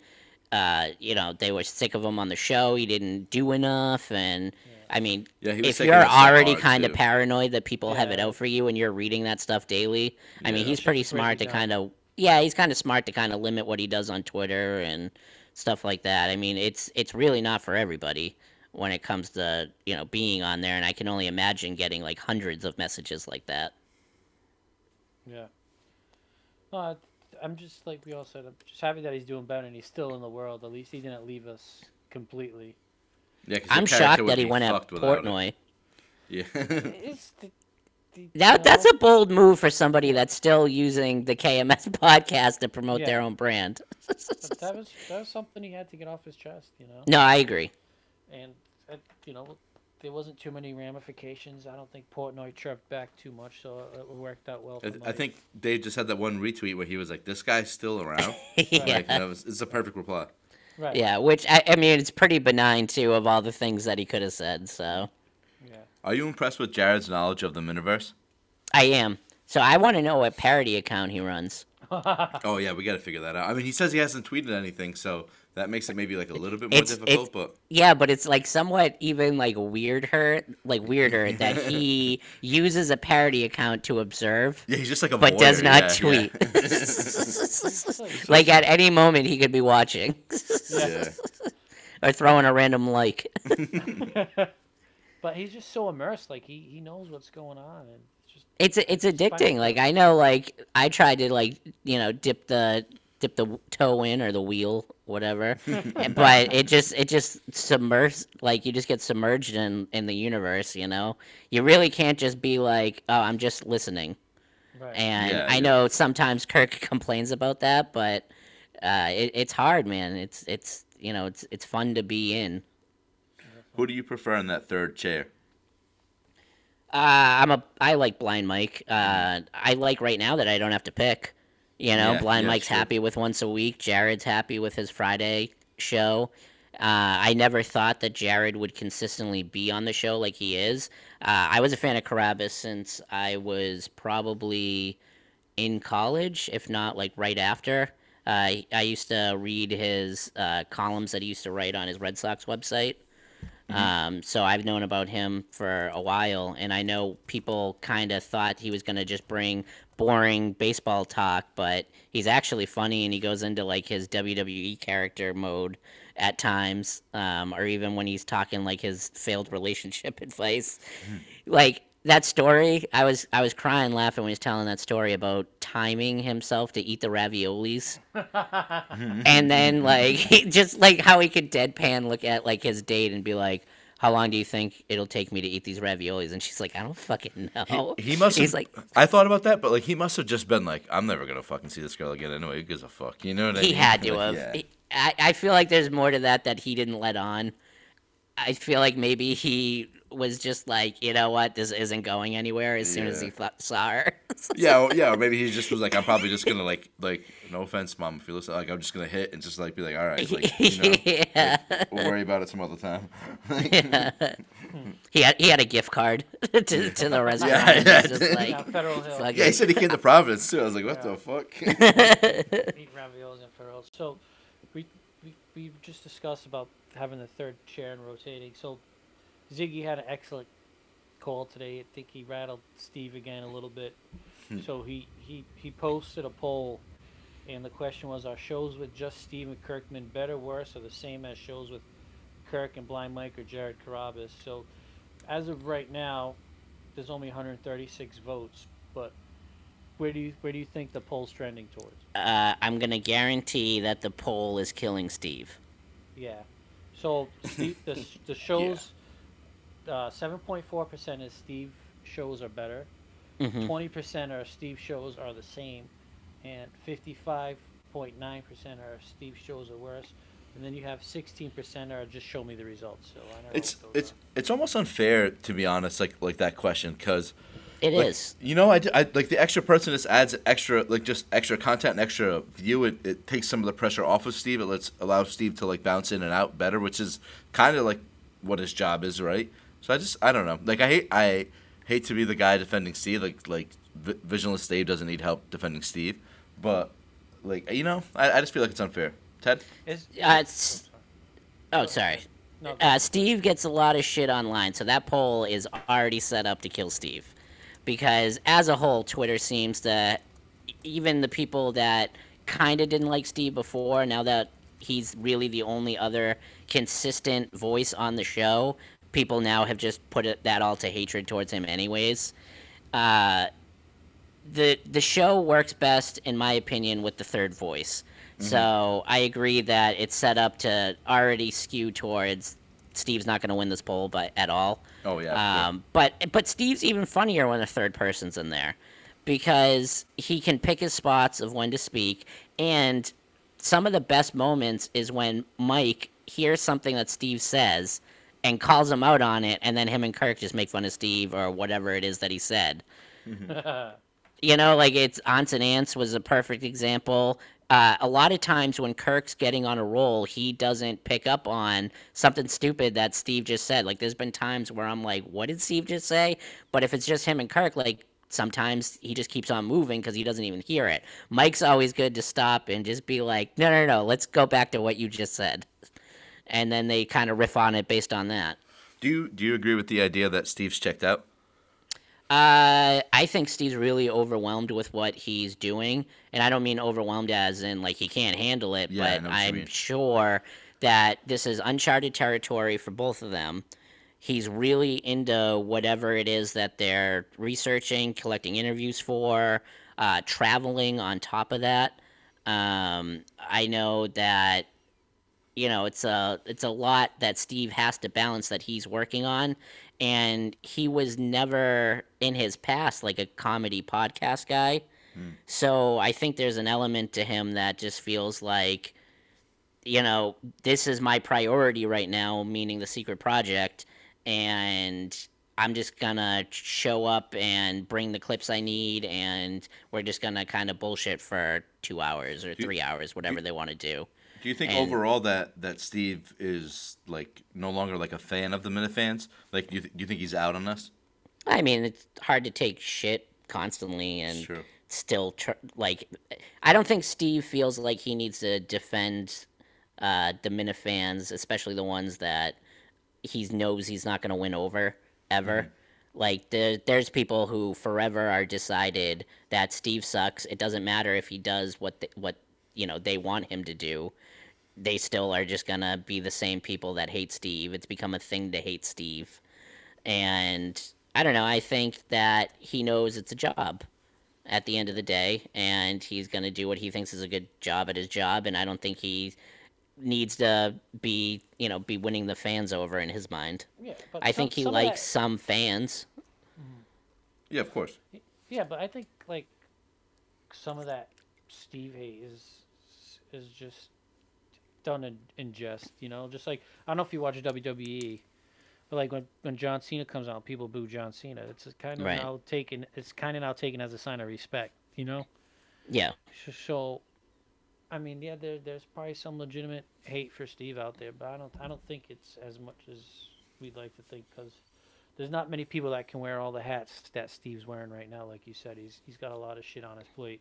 uh, you know they were sick of him on the show. He didn't do enough. And i mean Yeah, he was if you're already kind of paranoid that people have it out for you and you're reading that stuff daily i mean he's pretty smart to kind of yeah he's kind of smart to kind of limit what he does on twitter and stuff like that. I mean it's it's really not for everybody when it comes to you know being on there and i can only imagine getting like hundreds of messages like that. Yeah. Uh, I'm just like we all said. I'm just happy that he's doing better and he's still in the world. At least he didn't leave us completely. Yeah, 'cause i'm shocked that he went at fucked portnoy Yeah. It's the, That that's a bold move for somebody that's still using the KMS podcast to promote their own brand. that was that was something he had to get off his chest, you know. No, I agree. And you know, there wasn't too many ramifications. I don't think Portnoy chirped back too much, so it worked out well. For I, I think Dave just had that one retweet where he was like, "This guy's still around." Yeah. Like, that was, it's a perfect reply. Right. Yeah, which I, I mean, it's pretty benign too of all the things that he could have said. So Are you impressed with Jared's knowledge of the Miniverse? I am. So I want to know what parody account he runs. oh yeah, we got to figure that out. I mean, he says he hasn't tweeted anything, so that makes it maybe like a little bit more It's- difficult. it's- but Yeah, but it's like somewhat even like weirder, like weirder that he uses a parody account to observe. Yeah, he's just like a but does not yeah, yeah. tweet. like at any moment he could be watching. Yeah. or throwing a random like. but he's just so immersed. Like he, he knows what's going on, and it's it's It's addicting. Like I know, like I tried to like you know dip the dip the toe in or the wheel, whatever, but it just it just submerged. Like you just get submerged in in the universe. You know, you really can't just be like, oh, I'm just listening. Right. And Yeah, I yeah. know sometimes Kirk complains about that, but uh, it, it's hard, man. It's it's you know it's it's fun to be in. Who do you prefer in that third chair? Uh, I'm a I like Blind Mike. Uh, I like right now that I don't have to pick. You know, Yeah, Blind yeah, Mike's sure. happy with once a week. Jared's happy with his Friday show. Uh, I never thought that Jared would consistently be on the show like he is. Uh, I was a fan of Carrabis since I was probably in college, if not like right after. Uh, I used to read his uh, columns that he used to write on his Red Sox website. Um, so I've known about him for a while, and I know people kind of thought he was going to just bring boring baseball talk, but he's actually funny, and he goes into like his WWE character mode at times, um, or even when he's talking like his failed relationship advice. Like that story, I was I was crying laughing when he was telling that story about timing himself to eat the raviolis, mm-hmm. and then like he, just like how he could deadpan look at like his date and be like, "How long do you think it'll take me to eat these raviolis?" And she's like, "I don't fucking know." He must have. He's like, I thought about that, but like he must have just been like, I'm never gonna fucking see this girl again anyway. Who gives a fuck? You know what I he mean? He had to Like, have. yeah. He- I, I feel like there's more to that that he didn't let on. I feel like maybe he was just like, you know what, this isn't going anywhere as soon as he th- saw her. yeah, well, yeah, or maybe he just was like, I'm probably just gonna like, like, no offense, mom, if you listen, like, I'm just gonna hit and just like be like, all right, like, you know, Yeah. like, we'll worry about it some other time. Yeah. he had he had a gift card to, to the restaurant. Yeah, He yeah, was just dude. like, Yeah, Federal Hill. fuck yeah, he said he came to Providence too. I was like, what Yeah. the fuck? Eat raviolis and Ferrell. So, we, we we just discussed about having the third chair and rotating. So, Ziggy had an excellent call today. I think he rattled Steve again a little bit. Hmm. so he, he he posted a poll, and the question was: Are shows with just Steve and Kirkman better, worse, or the same as shows with Kirk and Blind Mike or Jared Carrabis? So, as of right now, there's only 136 votes, but where do you where do you think the poll's trending towards? uh, I'm gonna guarantee that the poll is killing Steve. Yeah. So Steve, the the shows, uh, seven point four percent is Steve shows are better. Mhm. 20 percent are Steve shows are the same, and fifty five point nine percent are Steve shows are worse. And then you have sixteen percent are just show me the results. So I don't it's what it's it's almost unfair to be honest, like like that question, because It like, is. You know, I, I like the extra person just adds extra, like just extra content and extra view. It, it takes some of the pressure off of Steve. It lets allow Steve to like bounce in and out better, which is kind of like what his job is, right? So I just I don't know. Like I hate I hate to be the guy defending Steve. Like like v- Vigilant Steve doesn't need help defending Steve, but like you know, I, I just feel like it's unfair. Ted. Is, Uh, it's, oh, sorry. No, Uh, Steve gets a lot of shit online, so that poll is already set up to kill Steve. Because as a whole, Twitter seems to, even the people that kind of didn't like Steve before, now that he's really the only other consistent voice on the show, people now have just put it, that all to hatred towards him, anyways. Uh, the the show works best, in my opinion, with the third voice. So I agree that it's set up to already skew towards Steve's not going to win this poll, but at all. Oh yeah. Um, but but Steve's even funnier when a third person's in there, because he can pick his spots of when to speak, and some of the best moments is when Mike hears something that Steve says and calls him out on it, and then him and Kirk just make fun of Steve or whatever it is that he said. You know, like it's Aunts and Ants was a perfect example. Uh, a lot of times when Kirk's getting on a roll, he doesn't pick up on something stupid that Steve just said. Like, there's been times where I'm like, what did Steve just say? But if it's just him and Kirk, like, sometimes he just keeps on moving because he doesn't even hear it. Mike's always good to stop and just be like, no, no, no, let's go back to what you just said. And then they kind of riff on it based on that. do you do you agree with the idea that Steve's checked out? Uh, I think Steve's really overwhelmed with what he's doing, and I don't mean overwhelmed as in like he can't handle it, Yeah, but know what you I'm sure that this is uncharted territory for both of them. He's really into whatever it is that they're researching, collecting interviews for, uh, traveling on top of that. Um, I know that you know it's a it's a lot that Steve has to balance that he's working on. And he was never in his past like a comedy podcast guy. Hmm. So I think there's an element to him that just feels like you know this is my priority right now meaning the secret project. And I'm just gonna show up and bring the clips I need, and we're just gonna kind of bullshit for two hours or Do- three hours, whatever they want to do. Do you think And- overall that that Steve is like no longer like a fan of the Minifans? Like, do you, th- do you think he's out on us? I mean, it's hard to take shit constantly and still tr- like. I don't think Steve feels like he needs to defend uh, the Minifans, especially the ones that he knows he's not going to win over ever. Like there, there's people who forever are decided that Steve sucks. It doesn't matter if he does what the, what you know they want him to do. They still are just gonna be the same people that hate Steve. It's become a thing to hate Steve, and I don't know. I think that he knows it's a job at the end of the day, and he's going to do what he thinks is a good job at his job. And I don't think he needs to be, you know, be winning the fans over in his mind. Yeah, but I some- think he some likes that- some fans. Yeah, of course. Yeah, but I think like some of that Steve hate is is just done in, in jest, you know. Just like I don't know if you watch WWE, but like when when John Cena comes out, people boo John Cena. It's kind of Right. now taken. It's kind of now taken as a sign of respect, you know. Yeah. So, so I mean, yeah, there there's probably some legitimate hate for Steve out there, but I don't I don't think it's as much as we'd like to think because there's not many people that can wear all the hats that Steve's wearing right now. Like you said, he's he's got a lot of shit on his plate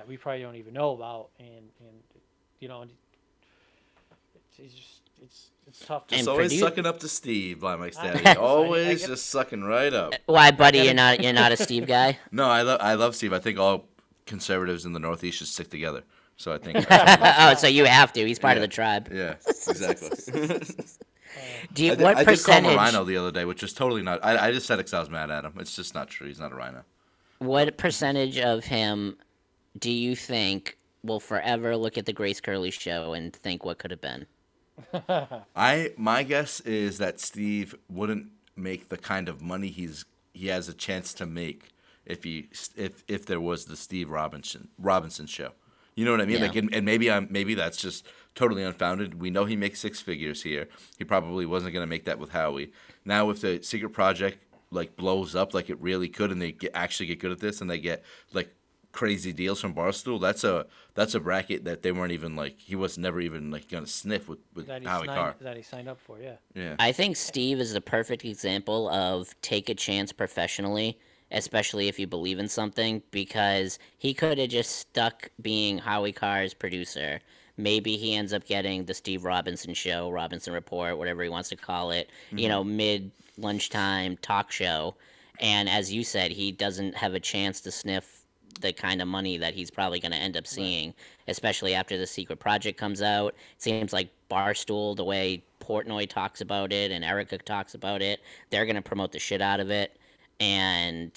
that we probably don't even know about, and and you know, it's, it's just it's it's tough. to- Just always sucking up to Steve by Mike I- Daddy. I- I always get- just sucking right up. Uh, why, buddy? You're not you're not a Steve guy. No, I love I love Steve. I think all conservatives in the Northeast should stick together. So I think. oh, so you have to. He's part of the tribe. Yeah, exactly. Do you, I did, what I did call him a rhino the other day, which is totally not. I, I just said it 'cause I was mad at him. It's just not true. He's not a rhino. What percentage of him do you think will forever look at the Grace Curley show and think what could have been? I my guess is that Steve wouldn't make the kind of money he's he has a chance to make if he if if there was the Steve Robinson Robinson show. You know what I mean? Yeah. Like, and, and maybe I'm maybe that's just totally unfounded. We know he makes six figures here. He probably wasn't gonna make that with Howie. Now, if the Secret Project like blows up like it really could, and they get, actually get good at this, and they get like crazy deals from Barstool, that's a that's a bracket that they weren't even like he was never even like gonna sniff with with that he Howie signed, Carr. that he signed up for. Yeah. Yeah. I think Steve is the perfect example of take a chance professionally, especially if you believe in something, because he could have just stuck being Howie Carr's producer. Maybe he ends up getting the Steve Robinson show, Robinson Report, whatever he wants to call it, you Mhm. know, mid lunchtime talk show. And as you said, he doesn't have a chance to sniff the kind of money that he's probably going to end up seeing, especially after the secret project comes out. It seems like Barstool, the way Portnoy talks about it and Erica talks about it, they're going to promote the shit out of it. And,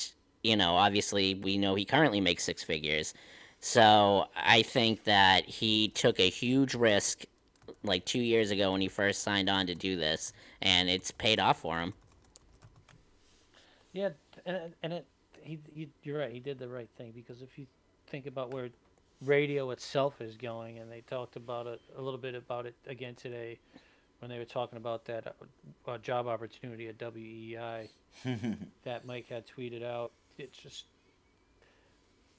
you know, obviously we know he currently makes six figures. So I think that he took a huge risk like two years ago when he first signed on to do this, and it's paid off for him. Yeah, and it- and it he, he you're right. He did the right thing because if you think about where radio itself is going, and they talked about it a little bit about it again today when they were talking about that uh, uh, job opportunity at WEEI that Mike had tweeted out. It's just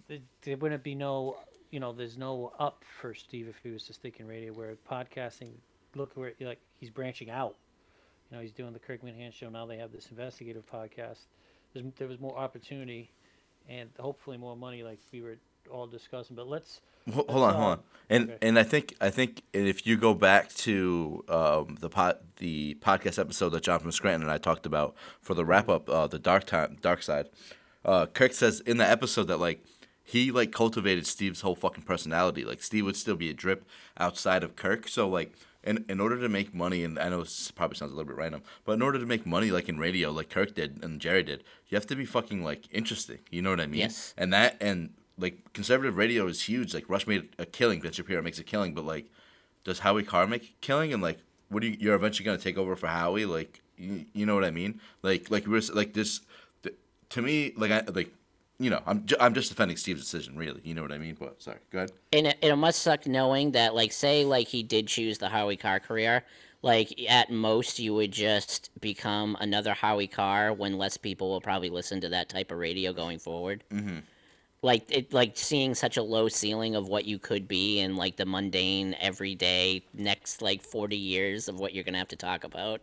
there, there wouldn't be no you know there's no up for Steve if he was to stick in radio. Where podcasting, look where like he's branching out. You know, he's doing the Kirk Minihane show. Now they have this investigative podcast. There's, there was more opportunity and hopefully more money, like we were all discussing. But let's. Hold, let's, on, uh, hold on. And okay. and I think I think if you go back to um, the pod, the podcast episode that Jonathan Scranton and I talked about for the wrap up, uh, the dark time, dark side, uh, Kirk says in the episode that like he like cultivated Steve's whole fucking personality. Like Steve would still be a drip outside of Kirk. So like in in order to make money, and I know this probably sounds a little bit random, but in order to make money like in radio, like Kirk did and Gerry did, you have to be fucking like interesting. You know what I mean? Yes. And that and like conservative radio is huge. Like Rush made a killing, Ben Shapiro makes a killing, but like, does Howie Carr make a killing? And like, what do you? You're eventually gonna take over for Howie? Like, you, you know what I mean? Like, like we're like this. th- to me, like I like, you know, I'm ju- I'm just defending Steve's decision, really. You know what I mean? But sorry, go ahead. And it, it must suck knowing that, like, say, like he did choose the Howie Carr career. Like at most, you would just become another Howie Carr when less people will probably listen to that type of radio going forward. Mm-hmm. Like it, like seeing such a low ceiling of what you could be in like the mundane, everyday next like forty years of what you're gonna have to talk about.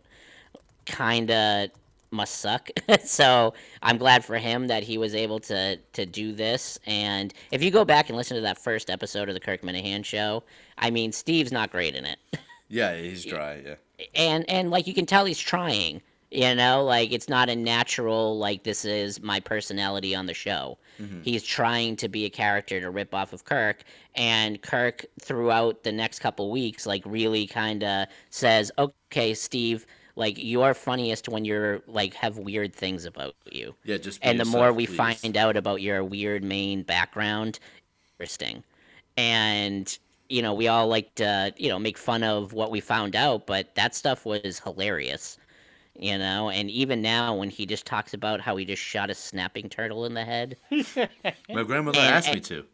Kinda must suck. so I'm glad for him that he was able to to do this. And if you go back and listen to that first episode of the Kirk Minihane show, I mean, Steve's not great in it. Yeah, he's dry. Yeah. and and like you can tell he's trying you know like it's not a natural like this is my personality on the show Mhm. he's trying to be a character to rip off of kirk and kirk throughout the next couple weeks like really kind of says okay steve Like you're funniest when you're like have weird things about you. Yeah, just and the yourself, more we please. find out about your weird main background, interesting. And you know, we all like to you know make fun of what we found out, but that stuff was hilarious. You know, and even now when he just talks about how he just shot a snapping turtle in the head. My grandmother And- asked me to.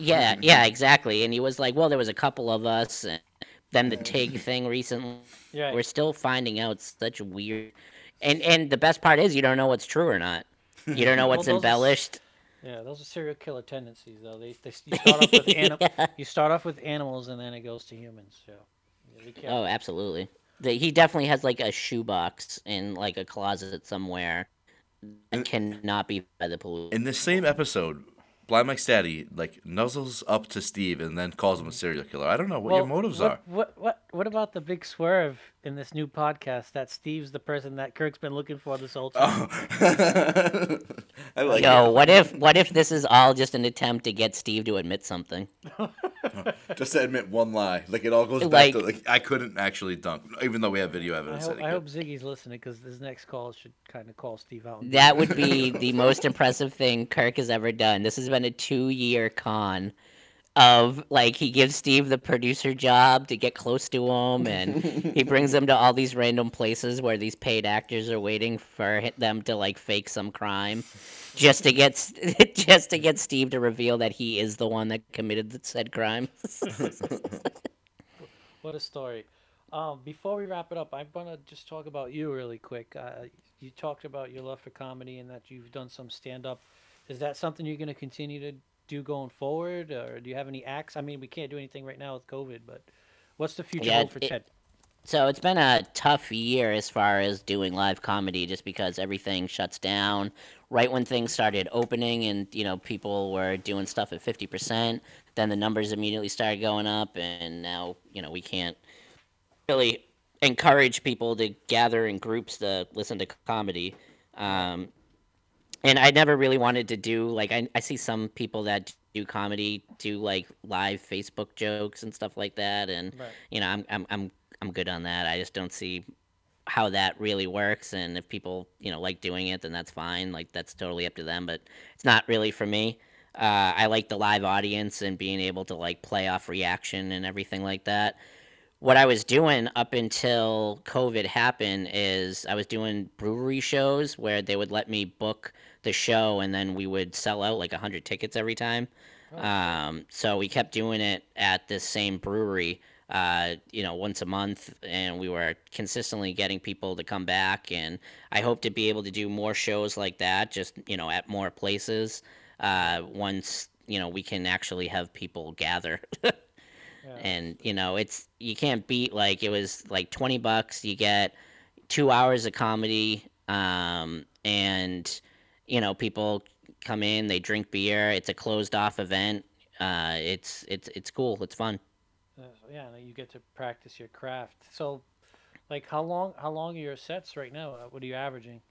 Yeah, yeah, exactly. And he was like, "Well, there was a couple of us." And then the Tig thing recently. Right. We're still finding out such weird, and and the best part is you don't know what's true or not. You don't know Well, what's are embellished. Yeah, those are serial killer tendencies, though. They, they you start off with anim- Yeah. you start off with animals, and then it goes to humans. So, yeah. Oh, absolutely. The, he definitely has like a shoebox in like a closet somewhere that cannot be by the police. In this same episode, Blind Mike Statty like nuzzles up to Steve and then calls him a serial killer. I don't know what your motives what, are. What what what about the big swerve in this new podcast that Steve's the person that Kirk's been looking for this whole time? Oh. I like Yo, it. what if what if this is all just an attempt to get Steve to admit something? Just to admit one lie. Like it all goes back Like- to like I couldn't actually dunk, even though we have video I evidence. hope, that I hope Ziggy's listening because this next call should kind of call Steve out. That would be the most impressive thing Kirk has ever done. This has been a two year con of like he gives Steve the producer job to get close to him and he brings him to all these random places where these paid actors are waiting for them to like fake some crime just to get just to get Steve to reveal that he is the one that committed the said crime. What a story. Um, before we wrap it up, I want to just talk about you really quick. Uh, you talked about your love for comedy and that you've done some stand up. Is that something you're going to continue to do going forward? Or do you have any acts? I mean, we can't do anything right now with COVID, but what's the future Yeah, for it- Ted? So it's been a tough year as far as doing live comedy just because everything shuts down right when things started opening and you know people were doing stuff at 50%, then the numbers immediately started going up and now, you know, we can't really encourage people to gather in groups to listen to comedy. Um, and I never really wanted to do like I, I see some people that do comedy do like live Facebook jokes and stuff like that and Right. you know I'm I'm I'm I'm good on that. I just don't see how that really works and if people, you know, like doing it then that's fine. Like that's totally up to them, but it's not really for me. Uh, I like the live audience and being able to like play off reaction and everything like that what I was doing up until COVID happened is I was doing brewery shows where they would let me book the show and then we would sell out like 100 tickets every time. Um, so we kept doing it at this same brewery, uh, you know, once a month, and we were consistently getting people to come back. And I hope to be able to do more shows like that, just, you know, at more places uh, once, you know, we can actually have people gather. and you know it's you can't beat like it was like 20 bucks you get two hours of comedy um and you know people come in they drink beer it's a closed off event uh it's it's it's cool it's fun Uh, yeah, you get to practice your craft. So, like, how long? How long are your sets right now? Uh, What are you averaging?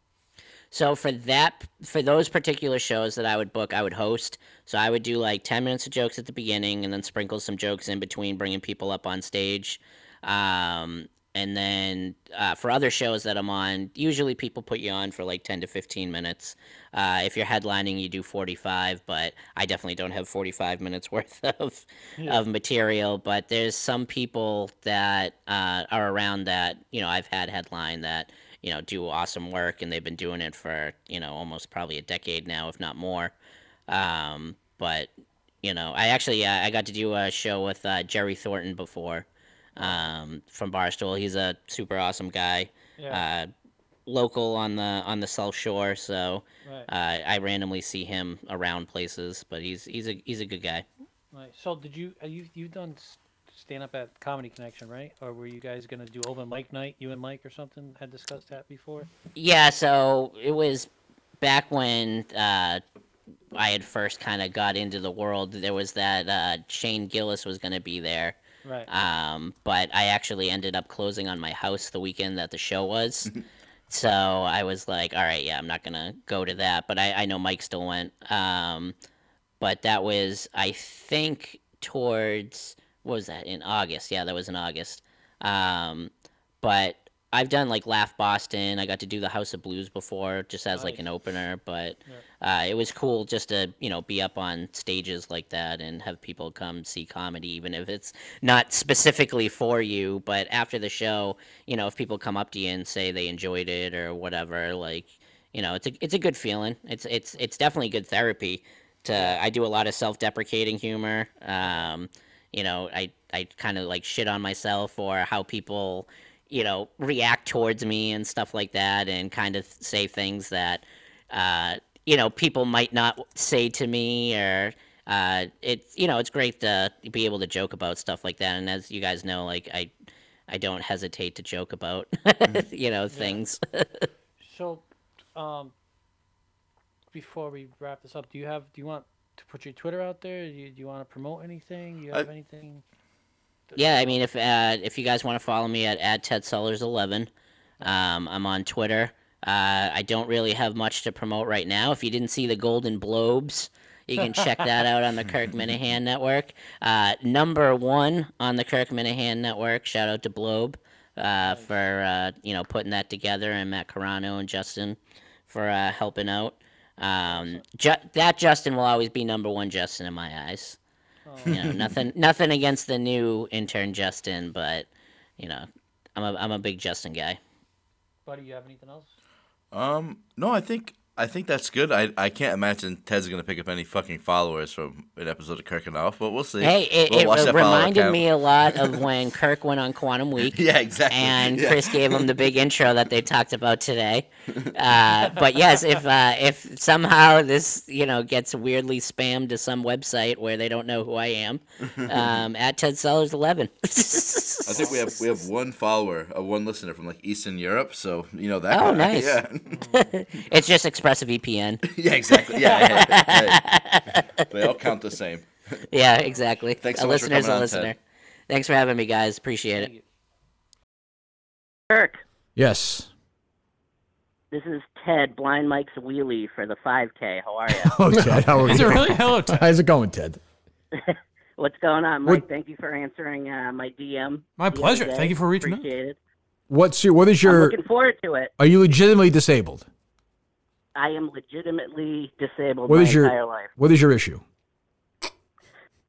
So for that, for those particular shows that I would book, I would host. So I would do like ten minutes of jokes at the beginning, and then sprinkle some jokes in between, bringing people up on stage. Um, and then uh, for other shows that I'm on, usually people put you on for like ten to fifteen minutes. Uh, if you're headlining, you do forty-five, but I definitely don't have forty-five minutes worth of Yeah. of material. But there's some people that uh, are around that you know I've had headline that you know do awesome work and they've been doing it for you know almost probably a decade now if not more um, but you know i actually uh, i got to do a show with uh, jerry thornton before um, from barstool he's a super awesome guy Yeah. uh, local on the on the south shore so Right. uh, i randomly see him around places but he's he's a he's a good guy Right. So, did you uh, you you've done stand up at Comedy Connection, right? Or were you guys gonna do open mic night? You and Mike or something had discussed that before. Yeah, so it was back when uh, I had first kind of got into the world. There was that uh, Shane Gillis was going to be there. Right. Um, but I actually ended up closing on my house the weekend that the show was. so I was like, all right, yeah, I'm not going to go to that. But I, I know Mike still went. Um, but that was, I think, towards, what was that, in August? Yeah, that was in August. Um, but I've done like Laugh Boston. I got to do the House of Blues before, just as like an opener. But uh, it was cool just to you know be up on stages like that and have people come see comedy, even if it's not specifically for you. But after the show, you know, if people come up to you and say they enjoyed it or whatever, like you know, it's a it's a good feeling. It's it's it's definitely good therapy. To I do a lot of self-deprecating humor. Um, you know, I I kind of like shit on myself or how people you know, react towards me and stuff like that, and kind of say things that, uh, you know, people might not say to me, or uh, it's you know, it's great to be able to joke about stuff like that. And as you guys know, like I, I don't hesitate to joke about, you know, things. So, um, before we wrap this up, do you have do you want to put your Twitter out there? Do you, do you want to promote anything? Do you I- have anything? Yeah, I mean, if uh, if you guys want to follow me at, at Ted Sellers eleven, um, I'm on Twitter. Uh, I don't really have much to promote right now. If you didn't see the Golden Globes, you can check that out on the Kirk Minihane Network. Uh, number one on the Kirk Minihane Network. Shout out to Blobe uh, for uh, you know putting that together, and Matt Carano and Justin for uh, helping out. Um, Ju- that Justin will always be number one Justin in my eyes. You know, nothing nothing against the new intern Justin, but you know, I'm a I'm a big Justin guy. Buddy, you have anything else? Um, no, I think I think that's good. I I can't imagine Ted's gonna pick up any fucking followers from an episode of Kirk and Off, but we'll see. Hey, it, We'll it follow reminded me a lot of when Kirk went on Quantum Week. Yeah, exactly. And Yeah. Chris gave him the big intro that they talked about today. Uh, but yes, if uh, if somehow this you know gets weirdly spammed to some website where they don't know who I am, um, at Ted Sellers eleven. I think we have we have one follower, uh, one listener from like Eastern Europe, so you know that. Oh, guy. nice. Yeah, it's just ExpressVPN. yeah, exactly. Yeah, hey, hey. they all count the same. Yeah, exactly. Thanks a so much for listener's a on, listener. Ted. Thanks for having me, guys. Appreciate it. Kirk, Yes. this is Ted, Blind Mike's Wheelie for the 5K. How are you? Hello, Ted. How are Is you? it really? Hello, Ted. How's it going, Ted? What's going on, What- Mike? Thank you for answering uh, my DM. My pleasure. Thank you for reaching out. Appreciate it. What's your what is I'm your looking forward to it. are you legitimately disabled? I am legitimately disabled What my is your entire life. what is your issue?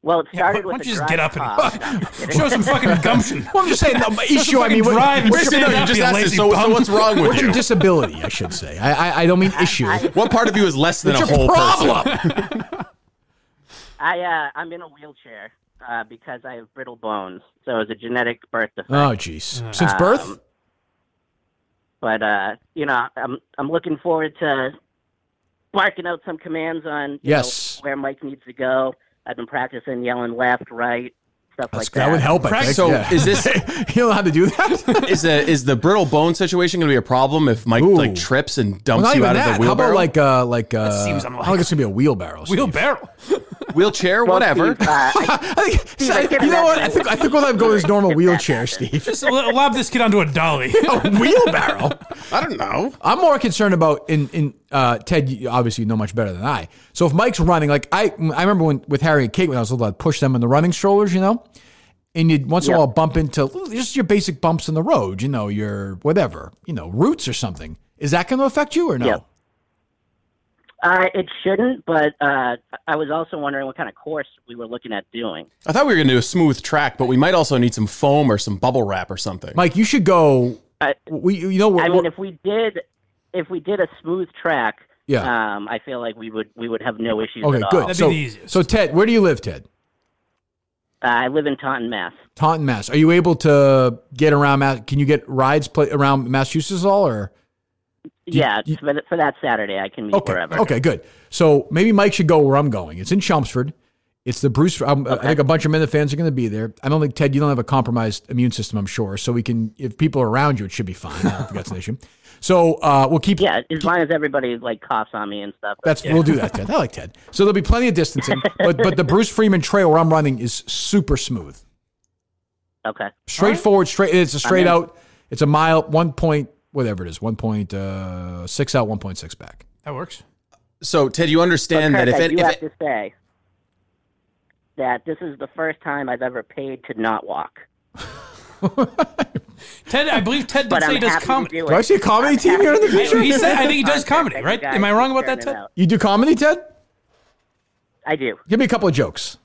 Well, it started Yeah, started why with Why don't you just get up and cough. No, I'm kidding. show some fucking gumption? Well, I'm just saying no, my Show some issue. I mean, what, drive and what's stand your, you just you asked lazy so- so what's wrong with what's your disability? I should say. I I, I don't mean issue. What part of you is less than What's a your whole problem? person? I uh, I'm in a wheelchair uh, because I have brittle bones, so it's a genetic birth defect. oh, jeez. Since birth? But uh, you know, I'm I'm looking forward to barking out some commands on you Yes. know, where Mike needs to go. I've been practicing yelling left, right, stuff That's, like that. that would help. I think. so yeah. is this- you know how to do that? is the is the brittle bone situation going to be a problem if Mike Ooh. like trips and dumps not you out that. of the wheelbarrow? How about like uh like uh? seems I unlikely. think it's gonna be a wheelbarrow. Steve. Wheelbarrow. Wheelchair, Well, whatever? Steve, uh, I, I think, Steve, I you know what? I think I think we'll have go this normal wheelchair, Steve. Just lo- lob this kid onto a dolly. a wheelbarrow. I don't know. I'm more concerned about in in uh, Ted. You obviously know much better than I. So if Mike's running, like I I remember when with Harry and Kate when I was little, I'd push them in the running strollers, you know, and you'd once in a while bump into just your basic bumps in the road, you know, your whatever, you know, roots or something. Is that going to affect you or no? Yep. Uh, it shouldn't, but uh, I was also wondering what kind of course we were looking at doing. I thought we were going to do a smooth track, but we might also need some foam or some bubble wrap or something. Mike, you should go. I, We you know I mean, if we did, if we did a smooth track, Yeah. um, I feel like we would we would have no issues okay, at good. all. That'd be So the easiest. so Ted, where do you live, Ted? Uh, I live in Taunton, Mass. Taunton, Mass. Are you able to get around? Mass? Can you get rides play, around Massachusetts at all, or? Yeah, you- for, for that Saturday, I can meet Okay. wherever. Okay, good. So maybe Mike should go where I'm going. It's in Chelmsford. It's the Bruce. Um, I think a bunch of Minifans are going to be there. I don't think Ted. You don't have a compromised immune system, I'm sure. So we can, if people are around you, it should be fine. I think that's an issue. So uh, we'll keep. Yeah, as long as everybody like coughs on me and stuff. That's we'll do that, Ted. I like Ted. So there'll be plenty of distancing, but but the Bruce Freeman Trail where I'm running is super smooth, okay. straightforward. Straight. It's a straight out. It's a mile, one point, whatever it is, one point uh, six out, one point six back. That works. So Ted, you But understand Kirk, that if I it, do if have it to say that this is the first time I've ever paid to not walk. Ted, I believe Ted did say I'm he does comedy. do Do I see a comedy team here in the I- future? He said, I think he does comedy, right? Am I wrong about that, Ted? You do comedy, Ted? I do. Give me a couple of jokes.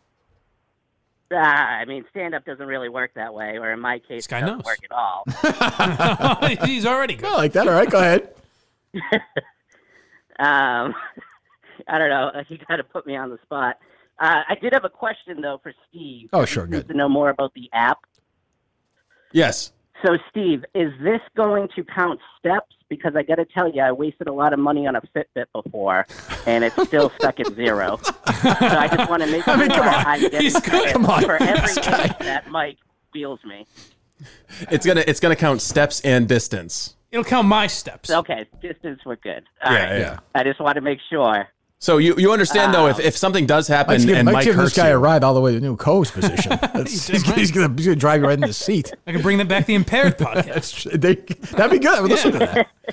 Uh, I mean, stand up doesn't really work that way, or in my case, it guy doesn't knows. work at all. He's already good. I like that. All right, go ahead. Um, I don't know. You got to put me on the spot. Uh, I did have a question though for Steve. Oh, sure, seems good. To know more about the app. Yes. So, Steve, is this going to count steps? Because I got to tell you, I wasted a lot of money on a Fitbit before, and it's still stuck at zero. So I just want to make sure I mean, come on. I'm getting He's good. Come on. for every This guy. that Mike wheels me. It's gonna it's gonna count steps and distance. It'll count my steps. Okay, distance, we're good. All Yeah, right. yeah. I just want to make sure. So you you understand though if, if something does happen Mike's giving, and Mike's Mike giving hurts this guy you, a ride all the way to the new co-host position. That's- he's, he's gonna, he's gonna drive you right in the seat. I can bring them back the impaired podcast. They, that'd be good. I would listen to that.